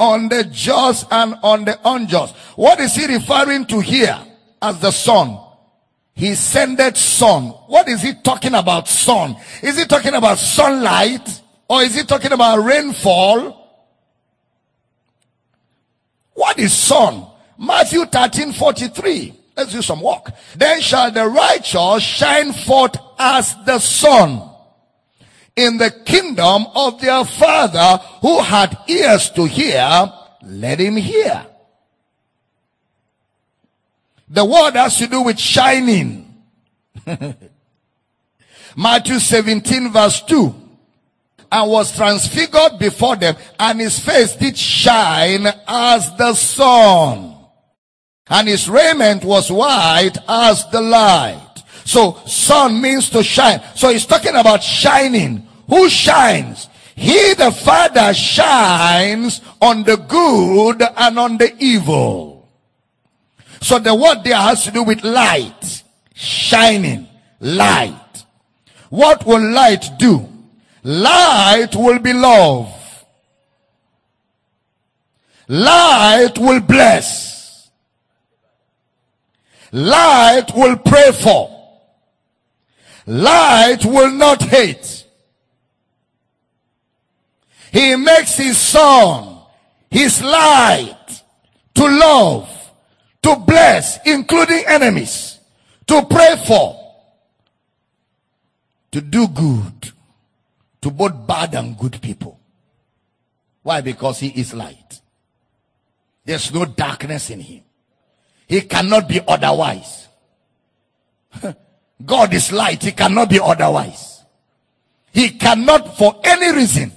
On the just and on the unjust. What is he referring to here as the sun? He sendeth sun. What is he talking about sun? Is he talking about sunlight? Or is he talking about rainfall? What is sun? Matthew 13 43. Let's do some work. Then shall the righteous shine forth as the sun in the kingdom of their father who had ears to hear. Let him hear. The word has to do with shining. Matthew 17 verse 2 and was transfigured before them, and his face did shine as the sun, and his raiment was white as the light. So sun means to shine. So he's talking about shining. Who shines? He the Father shines on the good and on the evil. So the word there has to do with light. Shining. Light. What will light do? Light will be love. Light will bless. Light will pray for. Light will not hate. He makes his son, his light, to love, to bless, including enemies, to pray for, to do good to both bad and good people. Why? Because he is light. There's no darkness in him. He cannot be otherwise. God is light. He cannot be otherwise. He cannot for any reason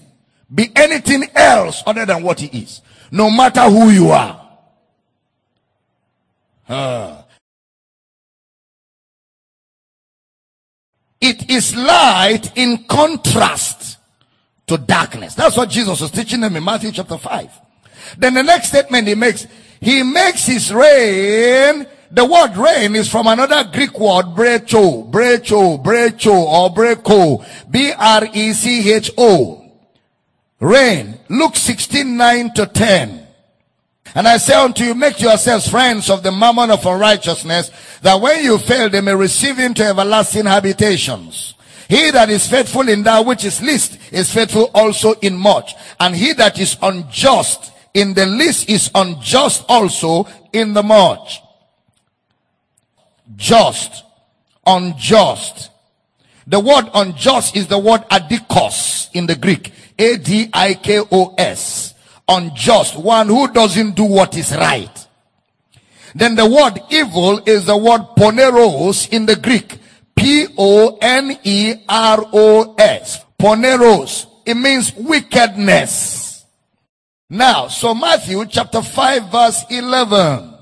be anything else other than what he is. No matter who you are. Uh, It is light in contrast to darkness. That's what Jesus was teaching them in Matthew chapter 5. Then the next statement he makes, he makes his rain. The word rain is from another Greek word, brecho, brecho, brecho, or breco, B-R-E-C-H-O. Rain. Luke 16, 9 to 10. And I say unto you, make yourselves friends of the mammon of unrighteousness, that when you fail, they may receive into everlasting habitations. He that is faithful in that which is least is faithful also in much. And he that is unjust in the least is unjust also in the much. Just, unjust. The word unjust is the word adikos in the Greek. A-D-I-K-O-S unjust, one who doesn't do what is right. Then the word evil is the word poneros in the Greek. P-O-N-E-R-O-S. Poneros. It means wickedness. Now, so Matthew chapter 5 verse 11.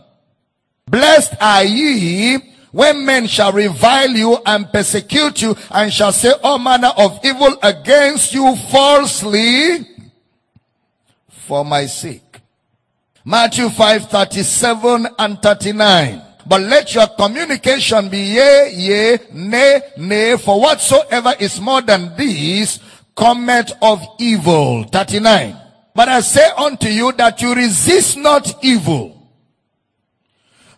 Blessed are ye when men shall revile you and persecute you and shall say all manner of evil against you falsely for my sake. Matthew 5, 37 and 39. But let your communication be yea, yea, nay, nay, for whatsoever is more than this cometh of evil. 39. But I say unto you that you resist not evil.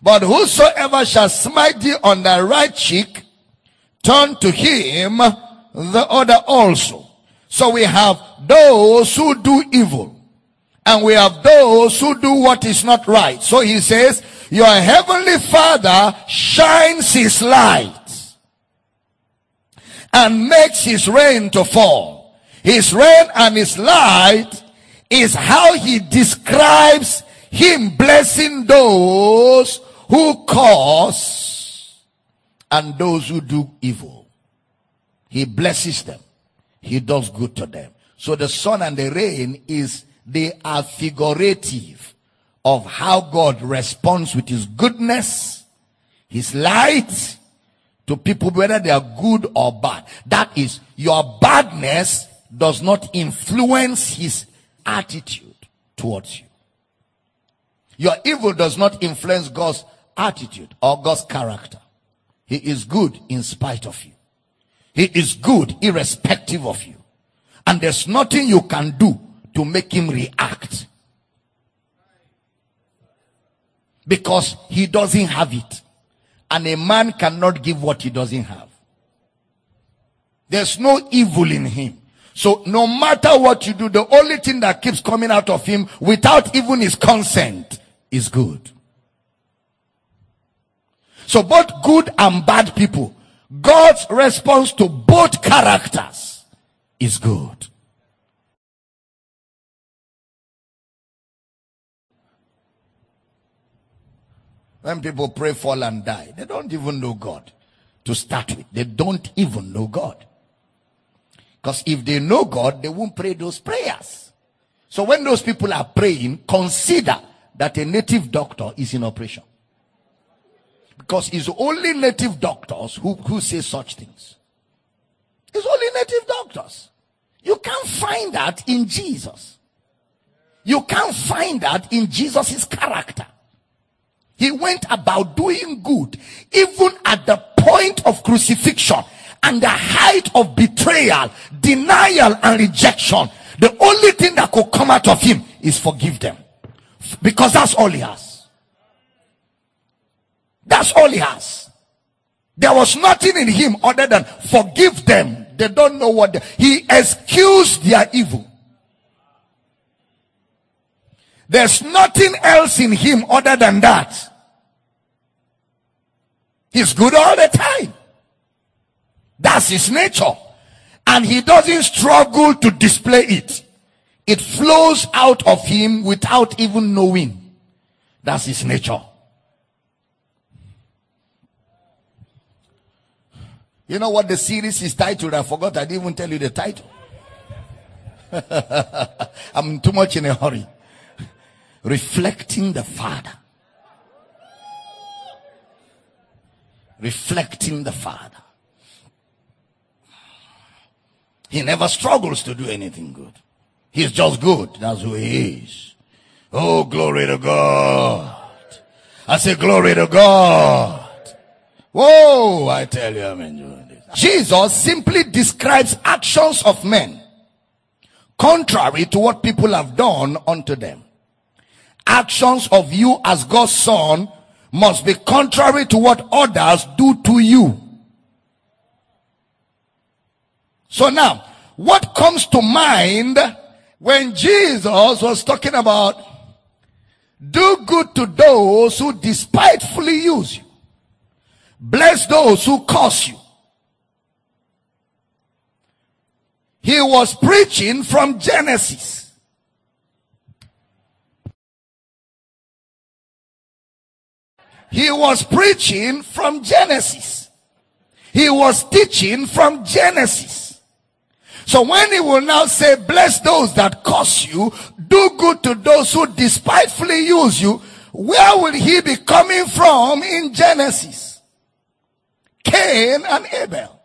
But whosoever shall smite thee on the right cheek, turn to him the other also. So we have those who do evil. And we have those who do what is not right. So he says, your heavenly father shines his light and makes his rain to fall. His rain and his light is how he describes him blessing those who cause and those who do evil. He blesses them. He does good to them. So the sun and the rain is they are figurative of how God responds with his goodness, his light to people, whether they are good or bad. That is, your badness does not influence his attitude towards you. Your evil does not influence God's attitude or God's character. He is good in spite of you. He is good irrespective of you. And there's nothing you can do to make him react. Because he doesn't have it. And a man cannot give what he doesn't have. There's no evil in him. So no matter what you do, the only thing that keeps coming out of him without even his consent is good. So both good and bad people, God's response to both characters is good. When people pray, fall and die, they don't even know God to start with. They don't even know God. Because if they know God, they won't pray those prayers. So when those people are praying, consider that a native doctor is in operation. Because it's only native doctors who, who say such things. It's only native doctors. You can't find that in Jesus. You can't find that in Jesus' character. He went about doing good, even at the point of crucifixion and the height of betrayal, denial, and rejection. The only thing that could come out of him is forgive them. Because that's all he has. That's all he has. There was nothing in him other than forgive them. They don't know what he excused their evil. There's nothing else in him other than that. He's good all the time. That's his nature. And he doesn't struggle to display it. It flows out of him without even knowing. That's his nature. You know what the series is titled? I forgot. I didn't even tell you the title. I'm too much in a hurry. Reflecting the Father. Reflecting the Father. He never struggles to do anything good. He's just good. That's who he is. Oh, glory to God. I say glory to God. Whoa, I tell you, I'm enjoying this. Jesus simply describes actions of men contrary to what people have done unto them. Actions of you as God's son must be contrary to what others do to you. So now, what comes to mind when Jesus was talking about do good to those who despitefully use you. Bless those who curse you. He was preaching from Genesis. He was preaching from Genesis. He was teaching from Genesis. So when he will now say, bless those that curse you, do good to those who despitefully use you, where will he be coming from in Genesis? Cain and Abel.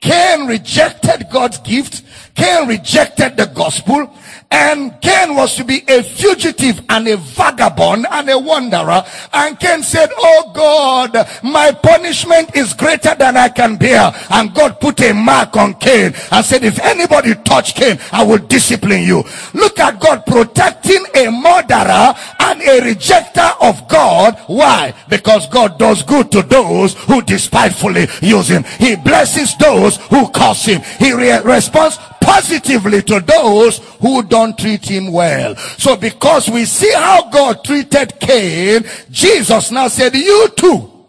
Cain rejected God's gift. Cain rejected the gospel. And Cain was to be a fugitive and a vagabond and a wanderer. And Cain said, Oh God, my punishment is greater than I can bear. And God put a mark on Cain and said, if anybody touch Cain, I will discipline you. Look at God protecting a murderer and a rejecter of God. Why? Because God does good to those who despitefully use him. He blesses those who curse him. He re- responds positively to those who don't treat him well. So because we see how God treated Cain, Jesus now said, you too.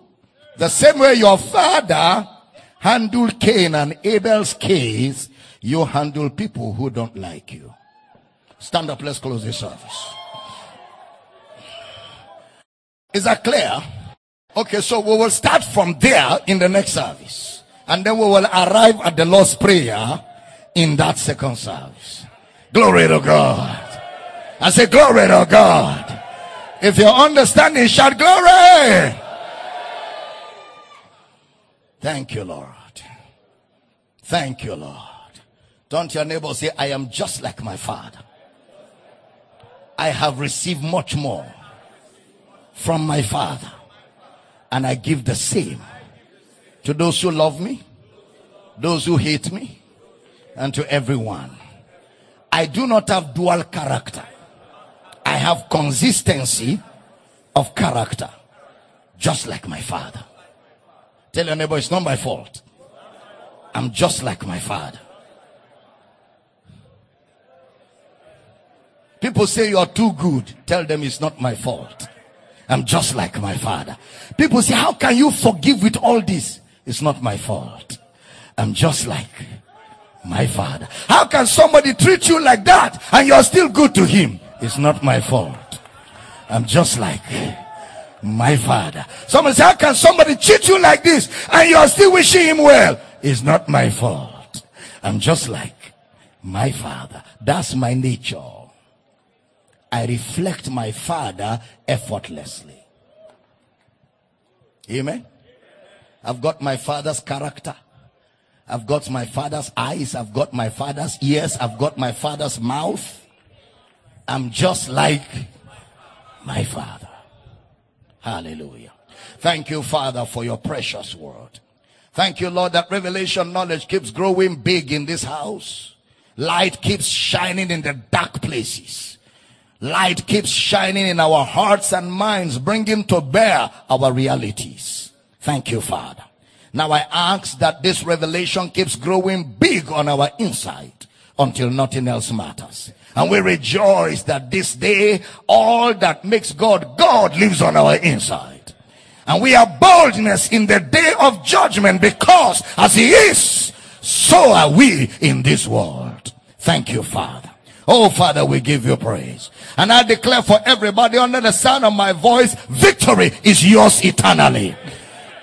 The same way your father handled Cain and Abel's case, you handle people who don't like you. Stand up, let's close this service. Is that clear? Okay, so we will start from there in the next service. And then we will arrive at the Lord's Prayer in that second service. Glory to God. I say glory to God. If you're understanding, shout glory. Thank you, Lord. Thank you, Lord. Don't your neighbor say, I am just like my father. I have received much more from my Father, and I give the same to those who love me, those who hate me, and to everyone. I do not have dual character. I have consistency of character, just like my father. Tell your neighbor, it's not my fault. I'm just like my father. People say you're too good. Tell them it's not my fault. I'm just like my father. People say, how can you forgive with all this? It's not my fault. I'm just like my father. How can somebody treat you like that and you're still good to him? It's not my fault. I'm just like my father. Someone say, how can somebody cheat you like this and you're still wishing him well? It's not my fault. I'm just like my father. That's my nature. I reflect my father effortlessly. Amen. I've got my father's character. I've got my father's eyes. I've got my father's ears. I've got my father's mouth. I'm just like my father. Hallelujah. Thank you, Father, for your precious word. Thank you, Lord, that revelation knowledge keeps growing big in this house. Light keeps shining in the dark places. Light keeps shining in our hearts and minds, bringing to bear our realities. Thank you, Father. Now I ask that this revelation keeps growing big on our inside until nothing else matters. And we rejoice that this day, all that makes God God lives on our inside. And we have boldness in the day of judgment because as he is, so are we in this world. Thank you, Father. Oh, Father, we give you praise. And I declare for everybody under the sound of my voice, victory is yours eternally.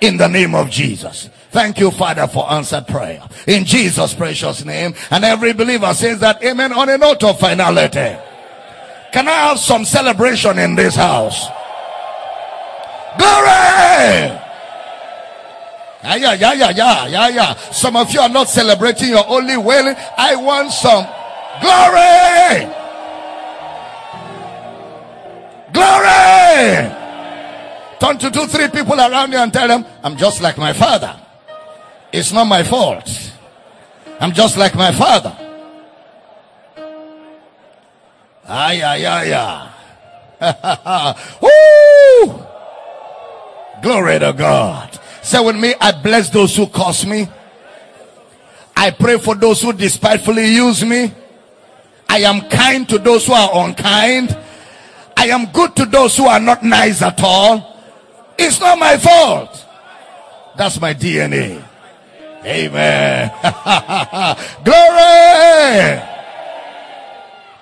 In the name of Jesus. Thank you, Father, for answered prayer. In Jesus' precious name. And every believer says that amen on a note of finality. Can I have some celebration in this house? Glory! Yeah, yeah, yeah, yeah, yeah, yeah, yeah. Some of you are not celebrating your only wailing. I want some glory! Glory! Turn to two, three people around you and tell them, I'm just like my father. It's not my fault. I'm just like my father. Ay, ay, ay, ay. Woo! Glory to God. Say with me, I bless those who curse me. I pray for those who despitefully use me. I am kind to those who are unkind. I am good to those who are not nice at all. It's not my fault. That's my DNA. Amen. Glory.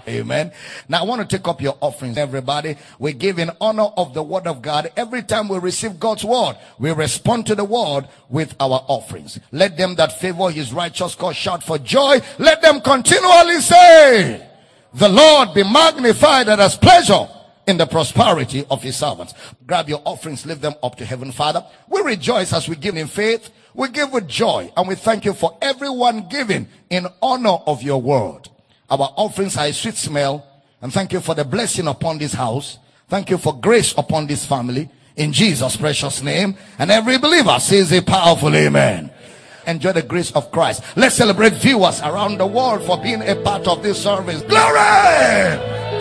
Amen. Now I want to take up your offerings, everybody. We give in honor of the word of God. Every time we receive God's word, we respond to the word with our offerings. Let them that favor his righteous cause shout for joy. Let them continually say, the Lord be magnified and has pleasure in the prosperity of his servants. Grab your offerings, lift them up to heaven, Father. We rejoice as we give in faith. We give with joy and we thank you for everyone giving in honor of your word. Our offerings are a sweet smell and thank you for the blessing upon this house. Thank you for grace upon this family in Jesus precious name. And every believer says a powerful amen. Enjoy the grace of Christ. Let's celebrate viewers around the world for being a part of this service. Glory!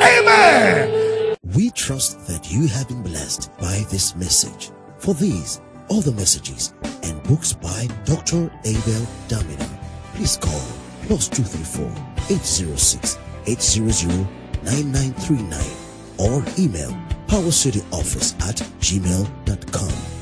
Amen. We trust that you have been blessed by this message. For these, other messages, and books by Dr. Abel Damina, please call plus 234 806 800 9939 or email powercityoffice at gmail.com.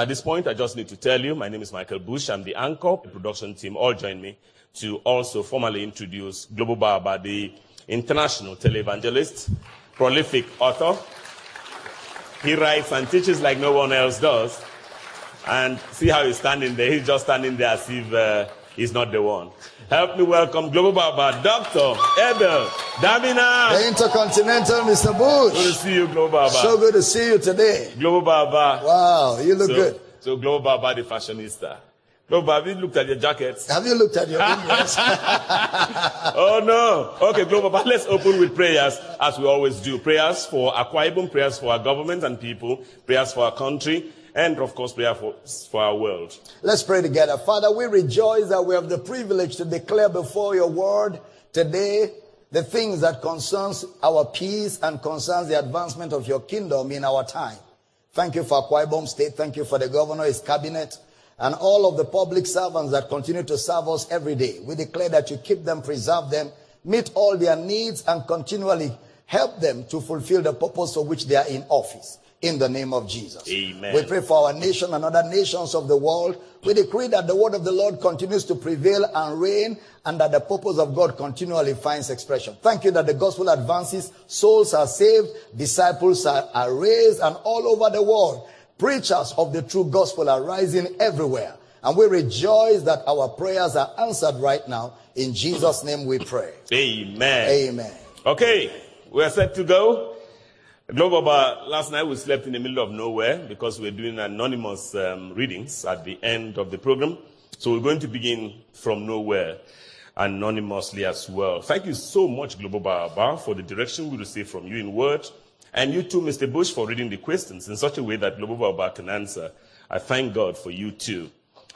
At this point, I just need to tell you, my name is Michael Bush. I'm the anchor. The production team all join me to also formally introduce Global Baba, the international televangelist, prolific author. He writes and teaches like no one else does. And see how he's standing there. He's just standing there as if uh, he's not the one. Help me welcome Global Baba, Dr. Abel Damina. The Intercontinental Mr. Bush. Good to see you, Global Baba. So good to see you today. Global Baba. Wow, you look so, good. So Global Baba, the fashionista. Global Baba, have you looked at your jackets? Have you looked at your index? Oh no. Okay, Global Baba, let's open with prayers as we always do. Prayers for Akwa Ibom, prayers for our government and people, prayers for our country, and of course, prayer for, for our world. Let's pray together. Father, we rejoice that we have the privilege to declare before your word today the things that concerns our peace and concerns the advancement of your kingdom in our time. Thank you for Akwa Ibom State. Thank you for the governor, his cabinet, and all of the public servants that continue to serve us every day. We declare that you keep them, preserve them, meet all their needs, and continually help them to fulfill the purpose for which they are in office. In the name of Jesus. Amen. We pray for our nation and other nations of the world. We decree that the word of the Lord continues to prevail and reign and that the purpose of God continually finds expression. Thank you that the gospel advances, souls are saved, disciples are, are raised, and all over the world, preachers of the true gospel are rising everywhere. And we rejoice that our prayers are answered right now. In Jesus' name we pray. Amen. Amen. Okay, we're set to go. Global last night we slept in the middle of nowhere because we're doing anonymous um, readings at the end of the program. So we're going to begin from nowhere anonymously as well. Thank you so much, Global Baba, for the direction we received from you in word. And you too, Mr. Bush, for reading the questions in such a way that Global Baba can answer. I thank God for you too.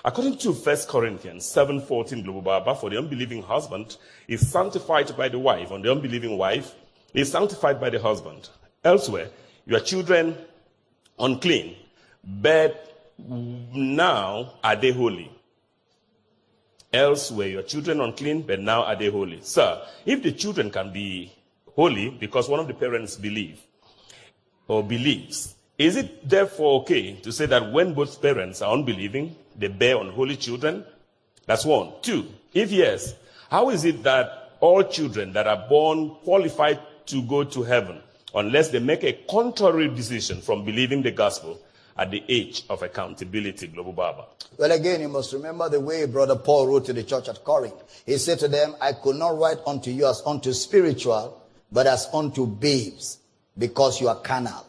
According to 1 Corinthians 7:14, Global Baba, for the unbelieving husband is sanctified by the wife, and the unbelieving wife is sanctified by the husband. Elsewhere, your children unclean, but now are they holy? Elsewhere, your children unclean, but now are they holy? Sir, if the children can be holy because one of the parents believe or believes, is it therefore okay to say that when both parents are unbelieving, they bear unholy children? That's one. Two, if yes, how is it that all children that are born qualified to go to heaven unless they make a contrary decision from believing the gospel at the age of accountability, Global Baba? Well, again, you must remember the way Brother Paul wrote to the church at Corinth. He said to them, I could not write unto you as unto spiritual, but as unto babes, because you are carnal.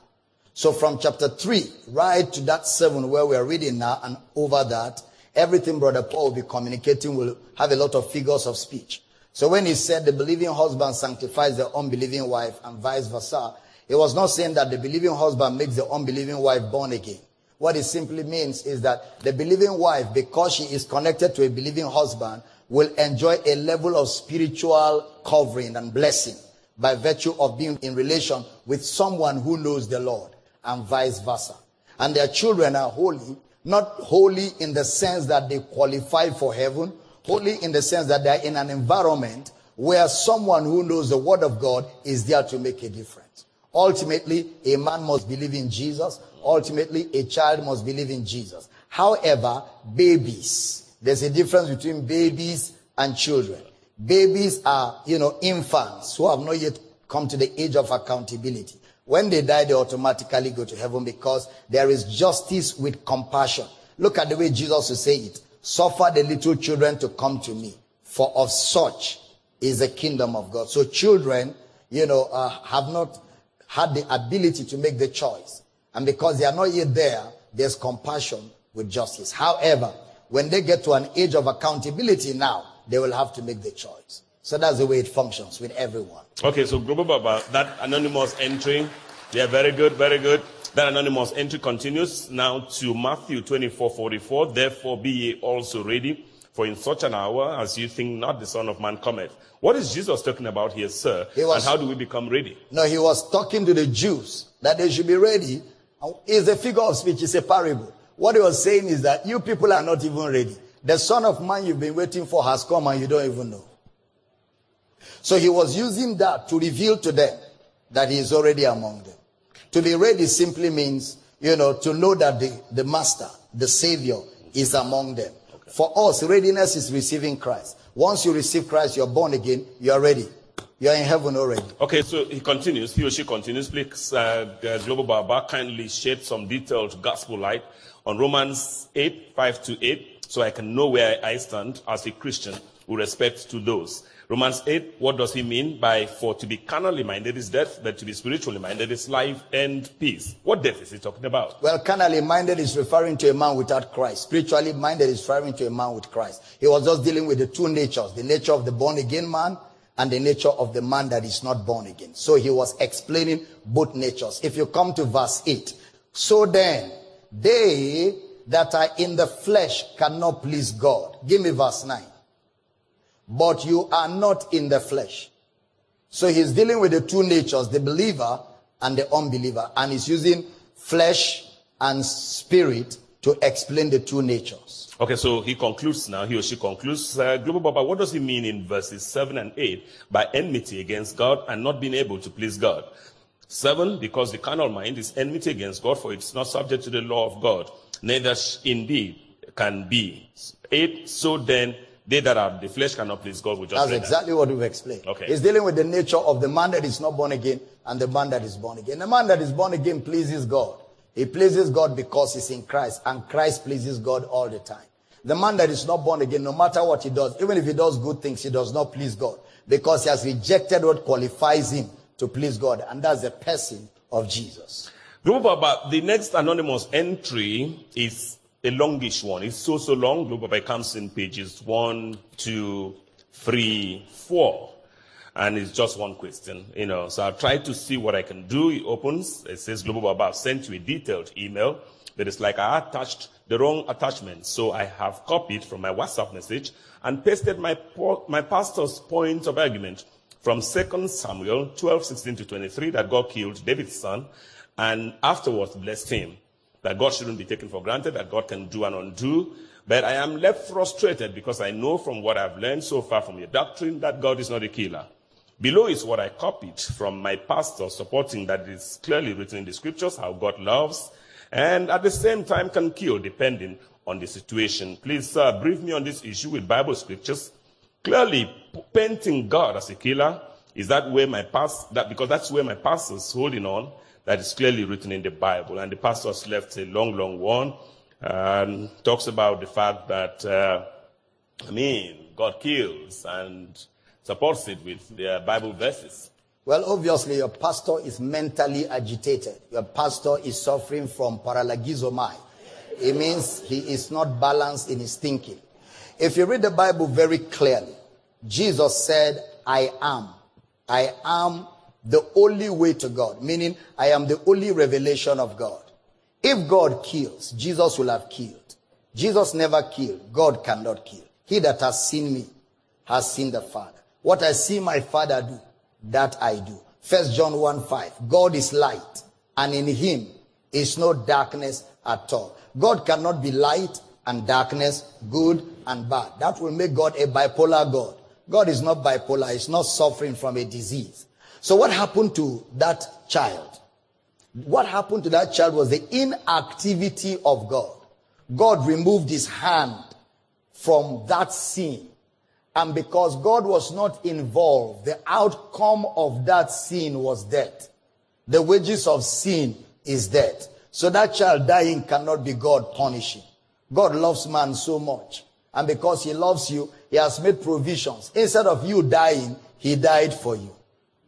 So from chapter 3, right to that 7 where we are reading now, and over that, everything Brother Paul will be communicating will have a lot of figures of speech. So when he said the believing husband sanctifies the unbelieving wife and vice versa, he was not saying that the believing husband makes the unbelieving wife born again. What it simply means is that the believing wife, because she is connected to a believing husband, will enjoy a level of spiritual covering and blessing by virtue of being in relation with someone who knows the Lord and vice versa. And their children are holy, not holy in the sense that they qualify for heaven, holy in the sense that they are in an environment where someone who knows the word of God is there to make a difference. Ultimately, a man must believe in Jesus. Ultimately, a child must believe in Jesus. However, babies, there's a difference between babies and children. Babies are, you know, infants who have not yet come to the age of accountability. When they die, they automatically go to heaven because there is justice with compassion. Look at the way Jesus will say it. Suffer the little children to come to me, for of such is the kingdom of God. So children, you know, uh, have not had the ability to make the choice. And because they are not yet there, there's compassion with justice. However, when they get to an age of accountability now, they will have to make the choice. So that's the way it functions with everyone. Okay, so Global Baba, that anonymous entry, yeah, very good, very good. That anonymous entry continues now to Matthew 24, 44. Therefore be ye also ready, for in such an hour as you think not the Son of Man cometh. What is Jesus talking about here, sir? He was- and how do we become ready? No, he was talking to the Jews that they should be ready. It's a figure of speech, it's a parable. What he was saying is that you people are not even ready. The Son of Man you've been waiting for has come and you don't even know. So he was using that to reveal to them that he is already among them. To be ready simply means you know, to know that the, the master, the savior is among them. For us, readiness is receiving Christ. Once you receive Christ, you're born again, you are ready. You are in heaven already. Okay, so he continues, he or she continues. Please, uh, Global Baba, kindly shed some detailed gospel light on Romans 8, 5 to 8, so I can know where I stand as a Christian with respect to those. Romans 8, what does he mean by for to be carnally minded is death, but to be spiritually minded is life and peace? What death is he talking about? Well, carnally minded is referring to a man without Christ. Spiritually minded is referring to a man with Christ. He was just dealing with the two natures, the nature of the born again man and the nature of the man that is not born again. So he was explaining both natures. If you come to verse 8, so then they that are in the flesh cannot please God. Give me verse 9 but you are not in the flesh. So he's dealing with the two natures, the believer and the unbeliever, and he's using flesh and spirit to explain the two natures. Okay, so he concludes now, he or she concludes, uh, Global Baba, what does he mean in verses 7 and 8 by enmity against God and not being able to please God? 7, because the carnal mind is enmity against God, for it's not subject to the law of God, neither indeed can be. 8, so then they that are the flesh cannot please God. We just That's read that. exactly what we've explained. Okay. He's dealing with the nature of the man that is not born again and the man that is born again. The man that is born again pleases God. He pleases God because he's in Christ, and Christ pleases God all the time. The man that is not born again, no matter what he does, even if he does good things, he does not please God because he has rejected what qualifies him to please God, and that's the person of Jesus. Global Baba, the next anonymous entry is a longish one. It's so, so long. Global Baba comes in pages one, two, three, four. And it's just one question, you know. So I'll try to see what I can do. It opens. It says, Global Baba, I've sent you a detailed email. But it's like I attached the wrong attachment. So I have copied from my WhatsApp message and pasted my, my pastor's point of argument from 2 Samuel 12, 16 to 23 that God killed David's son and afterwards blessed him. That God shouldn't be taken for granted, that God can do and undo. But I am left frustrated because I know from what I've learned so far from your doctrine that God is not a killer. Below is what I copied from my pastor supporting that it's clearly written in the scriptures how God loves and at the same time can kill depending on the situation. Please, sir, brief me on this issue with Bible scriptures. Clearly, painting God as a killer is that where my past that because that's where my pastor's holding on. That is clearly written in the Bible, and the pastor has left a long, long one and talks about the fact that uh, I mean God kills and supports it with the Bible verses. Well, obviously, your pastor is mentally agitated. Your pastor is suffering from paralogizomai. It means he is not balanced in his thinking. If you read the Bible very clearly, Jesus said, I am. I am the only way to God, meaning I am the only revelation of God. If God kills, Jesus will have killed. Jesus never killed. God cannot kill. He that has seen me has seen the Father. What I see my Father do, that I do. First John 1 5. God is light, and in him is no darkness at all. God cannot be light and darkness, good and bad. That will make God a bipolar God. God is not bipolar, he's not suffering from a disease. So, what happened to that child? What happened to that child was the inactivity of God. God removed his hand from that sin. And because God was not involved, the outcome of that sin was death. The wages of sin is death. So that child dying cannot be God punishing. God loves man so much. And because he loves you, he has made provisions. Instead of you dying, he died for you.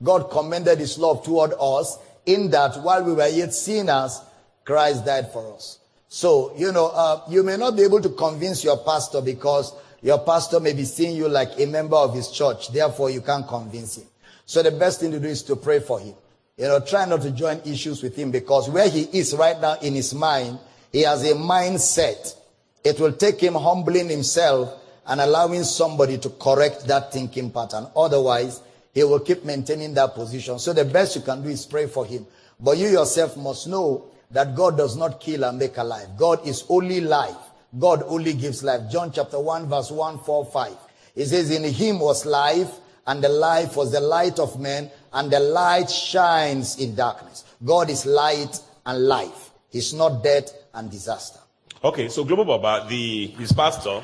God commended his love toward us in that while we were yet sinners, Christ died for us. So, you know, uh, you may not be able to convince your pastor because your pastor may be seeing you like a member of his church. Therefore, you can't convince him. So the best thing to do is to pray for him. You know, try not to join issues with him because where he is right now in his mind, he has a mindset. It will take him humbling himself and allowing somebody to correct that thinking pattern. Otherwise, he will keep maintaining that position. So the best you can do is pray for him. But you yourself must know that God does not kill and make alive. God is only life. God only gives life. John chapter 1 verse 1, 4, 5. It says, in him was life and the life was the light of men and the light shines in darkness. God is light and life. He's not death and disaster. Okay, so Global Baba, the his pastor,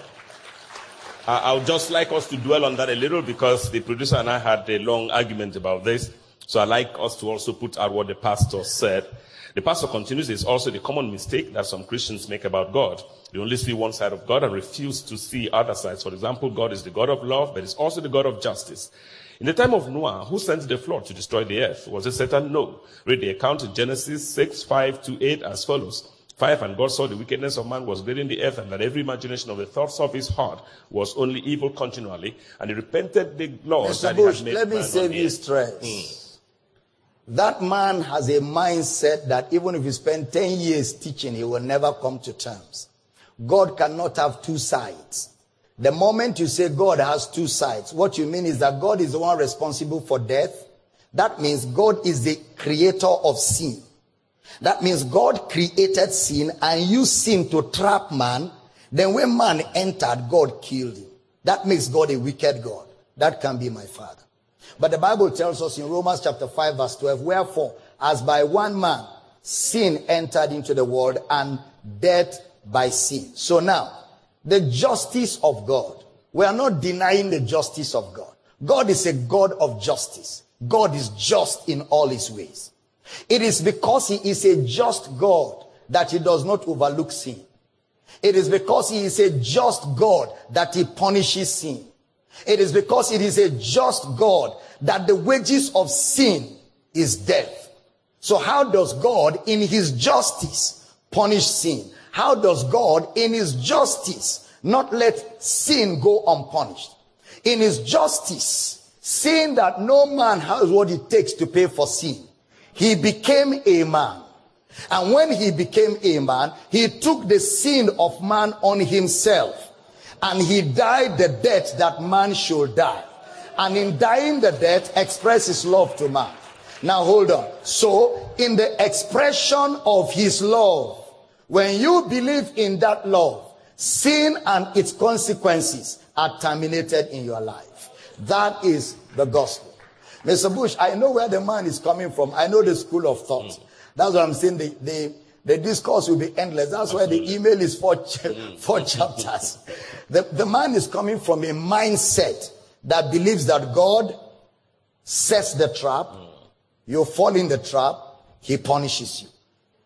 I would just like us to dwell on that a little because the producer and I had a long argument about this. So I'd like us to also put out what the pastor said. The pastor continues, it's also the common mistake that some Christians make about God. They only see one side of God and refuse to see other sides. For example, God is the God of love, but He's also the God of justice. In the time of Noah, who sent the flood to destroy the earth? Was it Satan? No. Read the account in Genesis 6, 5 to 8 as follows. 5. And God saw the wickedness of man was great in the earth, and that every imagination of the thoughts of his heart was only evil continually. And he repented the Lord Mr. that Bush, he had made let me save you stress. Hmm. That man has a mindset that even if he spend 10 years teaching, he will never come to terms. God cannot have two sides. The moment you say God has two sides, what you mean is that God is the one responsible for death. That means God is the creator of sin. That means God created sin and used sin to trap man. Then when man entered, God killed him. That makes God a wicked God. That can be my father. But the Bible tells us in Romans chapter 5 verse 12, wherefore, as by one man sin entered into the world and death by sin. So now, the justice of God. We are not denying the justice of God. God is a God of justice. God is just in all his ways. It is because he is a just God that he does not overlook sin. It is because he is a just God that he punishes sin. It is because it is a just God that the wages of sin is death. So how does God in his justice punish sin? How does God in his justice not let sin go unpunished? In his justice, seeing that no man has what it takes to pay for sin, he became a man. And when he became a man, he took the sin of man on himself. And he died the death that man should die. And in dying the death, express his love to man. Now hold on. So, in the expression of his love, when you believe in that love, sin and its consequences are terminated in your life. That is the gospel. Mr. Bush, I know where the man is coming from. I know the school of thought. Mm. That's what I'm saying. The, the, the discourse will be endless. That's why the email is four, ch- mm. four chapters. The, the man is coming from a mindset that believes that God sets the trap, mm. you fall in the trap, he punishes you.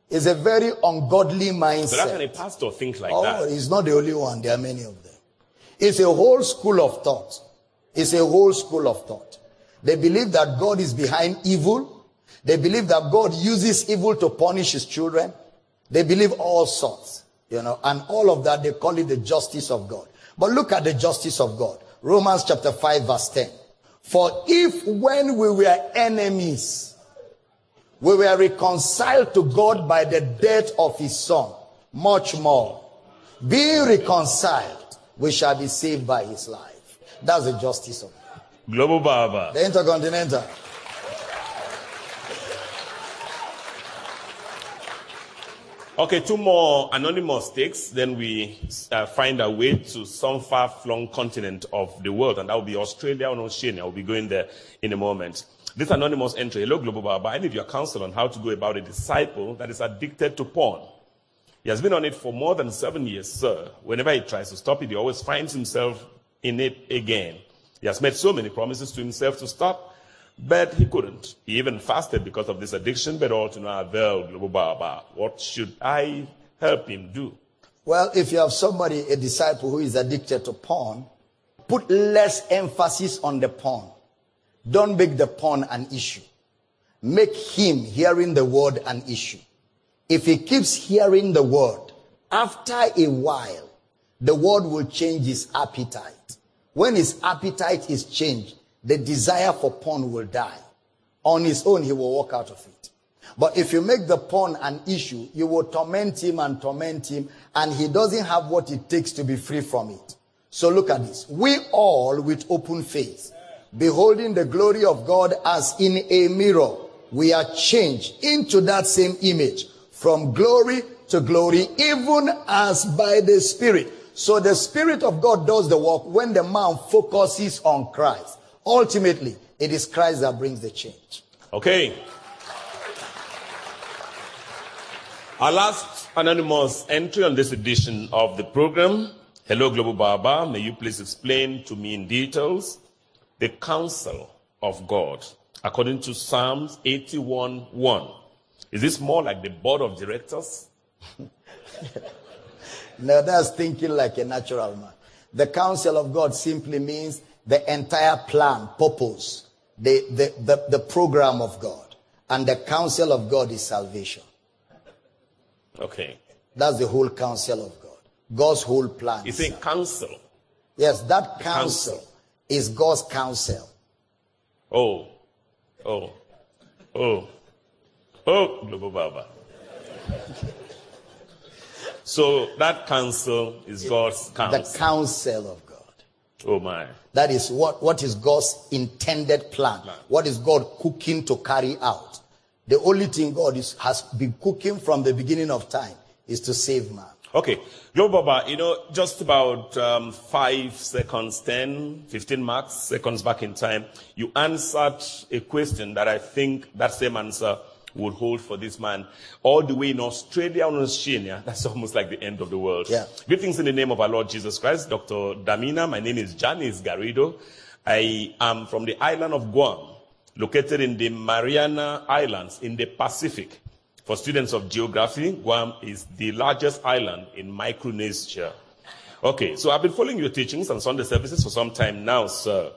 It's a very ungodly mindset. But how can a pastor think like that? Oh, that? he's not the only one. There are many of them. It's a whole school of thought. It's a whole school of thought. They believe that God is behind evil. They believe that God uses evil to punish his children. They believe all sorts, you know, and all of that they call it the justice of God. But look at the justice of God. Romans chapter 5 verse 10. For if when we were enemies, we were reconciled to God by the death of his son, much more. Being reconciled, we shall be saved by his life. That's the justice of God. Global Baba. The intercontinental. Okay, two more anonymous takes, then we uh, find our way to some far-flung continent of the world, and that will be Australia and Oceania. We'll be going there in a moment. This anonymous entry, hello Global Baba, I need your counsel on how to go about a disciple that is addicted to porn. He has been on it for more than seven years, sir. Whenever he tries to stop it, he always finds himself in it again. He has made so many promises to himself to stop, but he couldn't. He even fasted because of this addiction, but all to no avail. What should I help him do? Well, if you have somebody, a disciple who is addicted to porn, put less emphasis on the porn. Don't make the porn an issue. Make him hearing the word an issue. If he keeps hearing the word, after a while, the word will change his appetite. When his appetite is changed, the desire for porn will die. On his own, he will walk out of it. But if you make the porn an issue, you will torment him and torment him, and he doesn't have what it takes to be free from it. So look at this. We all, with open face, beholding the glory of God as in a mirror, we are changed into that same image from glory to glory, even as by the Spirit. So the Spirit of God does the work when the man focuses on Christ. Ultimately, it is Christ that brings the change. Okay. Our last anonymous entry on this edition of the program. Hello, Global Baba. May you please explain to me in details the counsel of God according to Psalms 81 1. Is this more like the board of directors? no, that's thinking like a natural man. The counsel of God simply means the entire plan, purpose, the, the, the, the program of God. And the counsel of God is salvation. Okay. That's the whole counsel of God. God's whole plan. You think counsel? Yes, that counsel, counsel is God's counsel. Oh, oh, oh, oh, Global Baba. So that counsel is God's counsel. The counsel of God. Oh my. That is what, what is God's intended plan. What is God cooking to carry out? The only thing God is, has been cooking from the beginning of time is to save man. Okay. Global Baba, you know, just about um, five seconds, 10, 15 marks, seconds back in time, you answered a question that I think that same answer would hold for this man all the way in Australia and Oceania. That's almost like the end of the world. Yeah. Greetings in the name of our Lord Jesus Christ, Dr. Damina. My name is Janice Garrido. I am from the island of Guam, located in the Mariana Islands in the Pacific. For students of geography, Guam is the largest island in Micronesia. Okay, so I've been following your teachings and Sunday services for some time now, sir.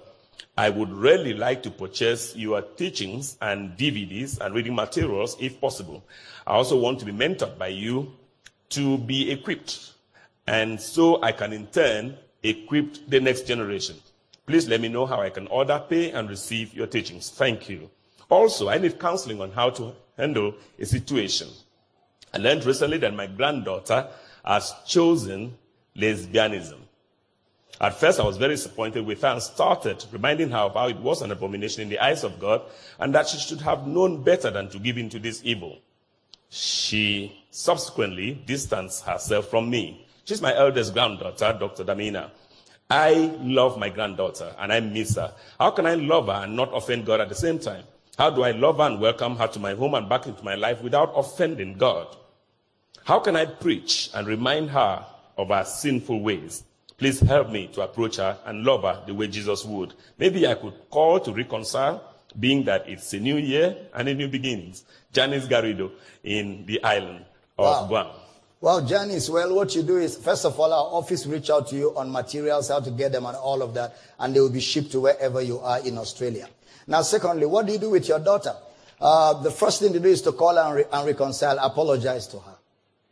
I would really like to purchase your teachings and DVDs and reading materials if possible. I also want to be mentored by you to be equipped. And so I can in turn equip the next generation. Please let me know how I can order, pay, and receive your teachings. Thank you. Also, I need counseling on how to handle a situation. I learned recently that my granddaughter has chosen lesbianism. At first, I was very disappointed with her and started reminding her of how it was an abomination in the eyes of God and that she should have known better than to give in to this evil. She subsequently distanced herself from me. She's my eldest granddaughter, Dr. Damina. I love my granddaughter and I miss her. How can I love her and not offend God at the same time? How do I love her and welcome her to my home and back into my life without offending God? How can I preach and remind her of her sinful ways? Please help me to approach her and love her the way Jesus would. Maybe I could call to reconcile, being that it's a new year and a new beginnings. Janice Garrido in the island of wow. Guam. Well, Janice, well, what you do is, first of all, our office reach out to you on materials, how to get them and all of that, and they will be shipped to wherever you are in Australia. Now, secondly, what do you do with your daughter? Uh, the first thing to do is to call her and, re- and reconcile, apologize to her.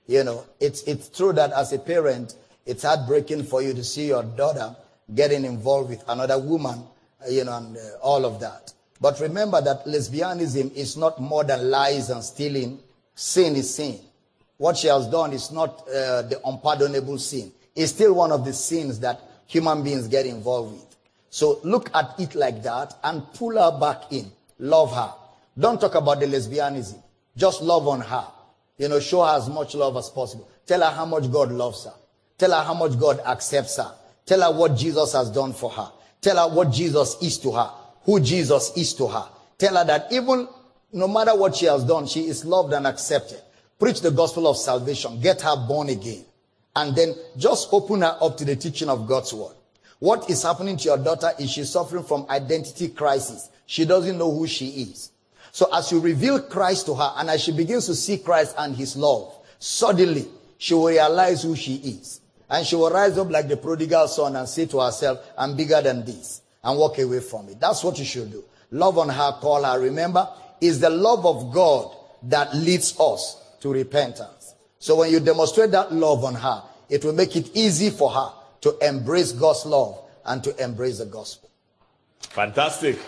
You know, it's, it's true that as a parent, it's heartbreaking for you to see your daughter getting involved with another woman, uh, you know, and uh, all of that. But remember that lesbianism is not more than lies and stealing. Sin is sin. What she has done is not uh, the unpardonable sin. It's still one of the sins that human beings get involved with. So look at it like that and pull her back in. Love her. Don't talk about the lesbianism. Just love on her. You know, show her as much love as possible. Tell her how much God loves her. Tell her how much God accepts her. Tell her what Jesus has done for her. Tell her what Jesus is to her. Who Jesus is to her. Tell her that even no matter what she has done, she is loved and accepted. Preach the gospel of salvation. Get her born again. And then just open her up to the teaching of God's word. What is happening to your daughter is she's suffering from identity crisis. She doesn't know who she is. So as you reveal Christ to her and as she begins to see Christ and his love, suddenly she will realize who she is. And she will rise up like the prodigal son and say to herself, I'm bigger than this and walk away from it. That's what you should do. Love on her, call her. Remember, it's the love of God that leads us to repentance. So when you demonstrate that love on her, it will make it easy for her to embrace God's love and to embrace the gospel. Fantastic.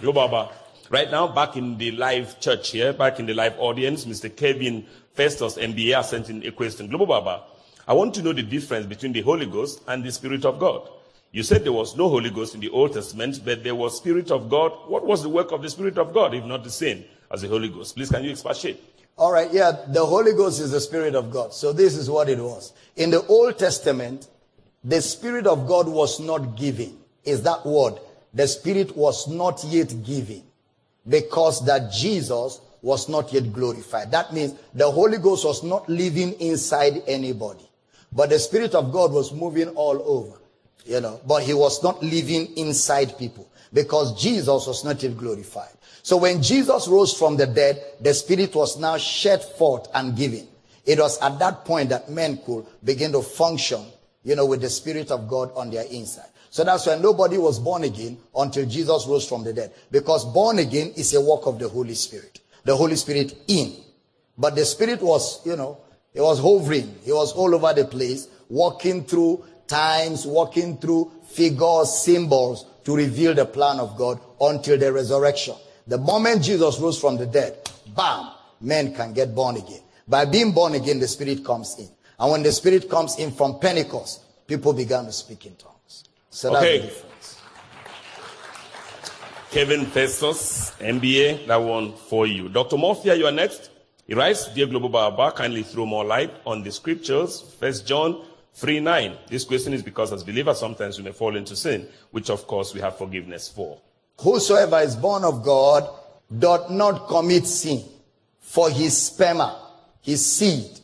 Yo, Baba. Right now, back in the live church here, back in the live audience, Mr. Kevin Festus, MBA, sent in a question. Global Baba, I want to know the difference between the Holy Ghost and the Spirit of God. You said there was no Holy Ghost in the Old Testament, but there was Spirit of God. What was the work of the Spirit of God, if not the same as the Holy Ghost? Please, can you expatiate? All right, yeah, the Holy Ghost is the Spirit of God. So this is what it was. In the Old Testament, the Spirit of God was not giving. Is that word? The Spirit was not yet giving. because that Jesus was not yet glorified. That means the Holy Ghost was not living inside anybody, but the Spirit of God was moving all over, you know, but he was not living inside people because Jesus was not yet glorified. So when Jesus rose from the dead, the Spirit was now shed forth and given. It was at that point that men could begin to function, you know, with the Spirit of God on their inside. So that's why nobody was born again until Jesus rose from the dead. Because born again is a work of the Holy Spirit. The Holy Spirit in. But the Spirit was, you know, he was hovering. He was all over the place, walking through times, walking through figures, symbols to reveal the plan of God until the resurrection. The moment Jesus rose from the dead, bam, men can get born again. By being born again, the Spirit comes in. And when the Spirit comes in from Pentecost, people began to speak in tongues. So that's Okay. Kevin Festus, MBA, that one for you. Dr. Morphia, you are next. He writes, Dear Global Baba, kindly throw more light on the scriptures. First John 3 9. This question is because as believers, sometimes we may fall into sin, which of course we have forgiveness for. Whosoever is born of God doth not commit sin, for his sperma, his seed,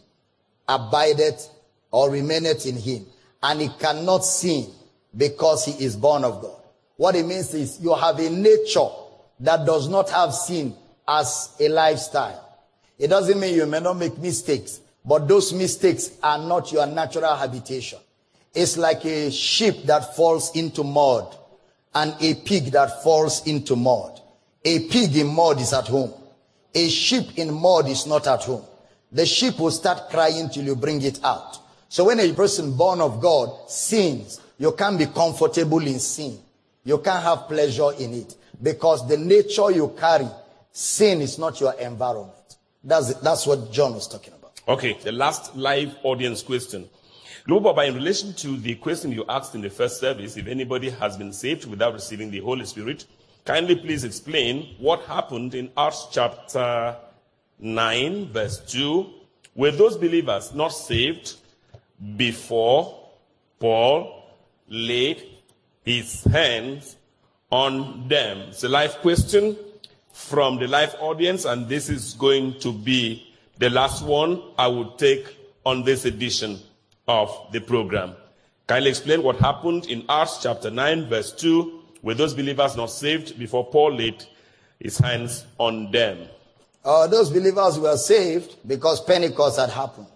abideth or remaineth in him, and he cannot sin because he is born of God. What it means is you have a nature that does not have sin as a lifestyle. It doesn't mean you may not make mistakes, but those mistakes are not your natural habitation. It's like a sheep that falls into mud and a pig that falls into mud. A pig in mud is at home. A sheep in mud is not at home. The sheep will start crying till you bring it out. So when a person born of God sins, you can't be comfortable in sin. You can't have pleasure in it because the nature you carry, sin is not your environment. That's, that's what John was talking about. Okay, the last live audience question. Global Baba, in relation to the question you asked in the first service, if anybody has been saved without receiving the Holy Spirit, kindly please explain what happened in Acts chapter 9, verse 2. Were those believers not saved before Paul laid his hands on them? It's a live question from the live audience, and this is going to be the last one I would take on this edition of the program. Kindly explain what happened in Acts chapter 9, verse 2. Were those believers not saved before Paul laid his hands on them? Uh, those believers were saved because Pentecost had happened.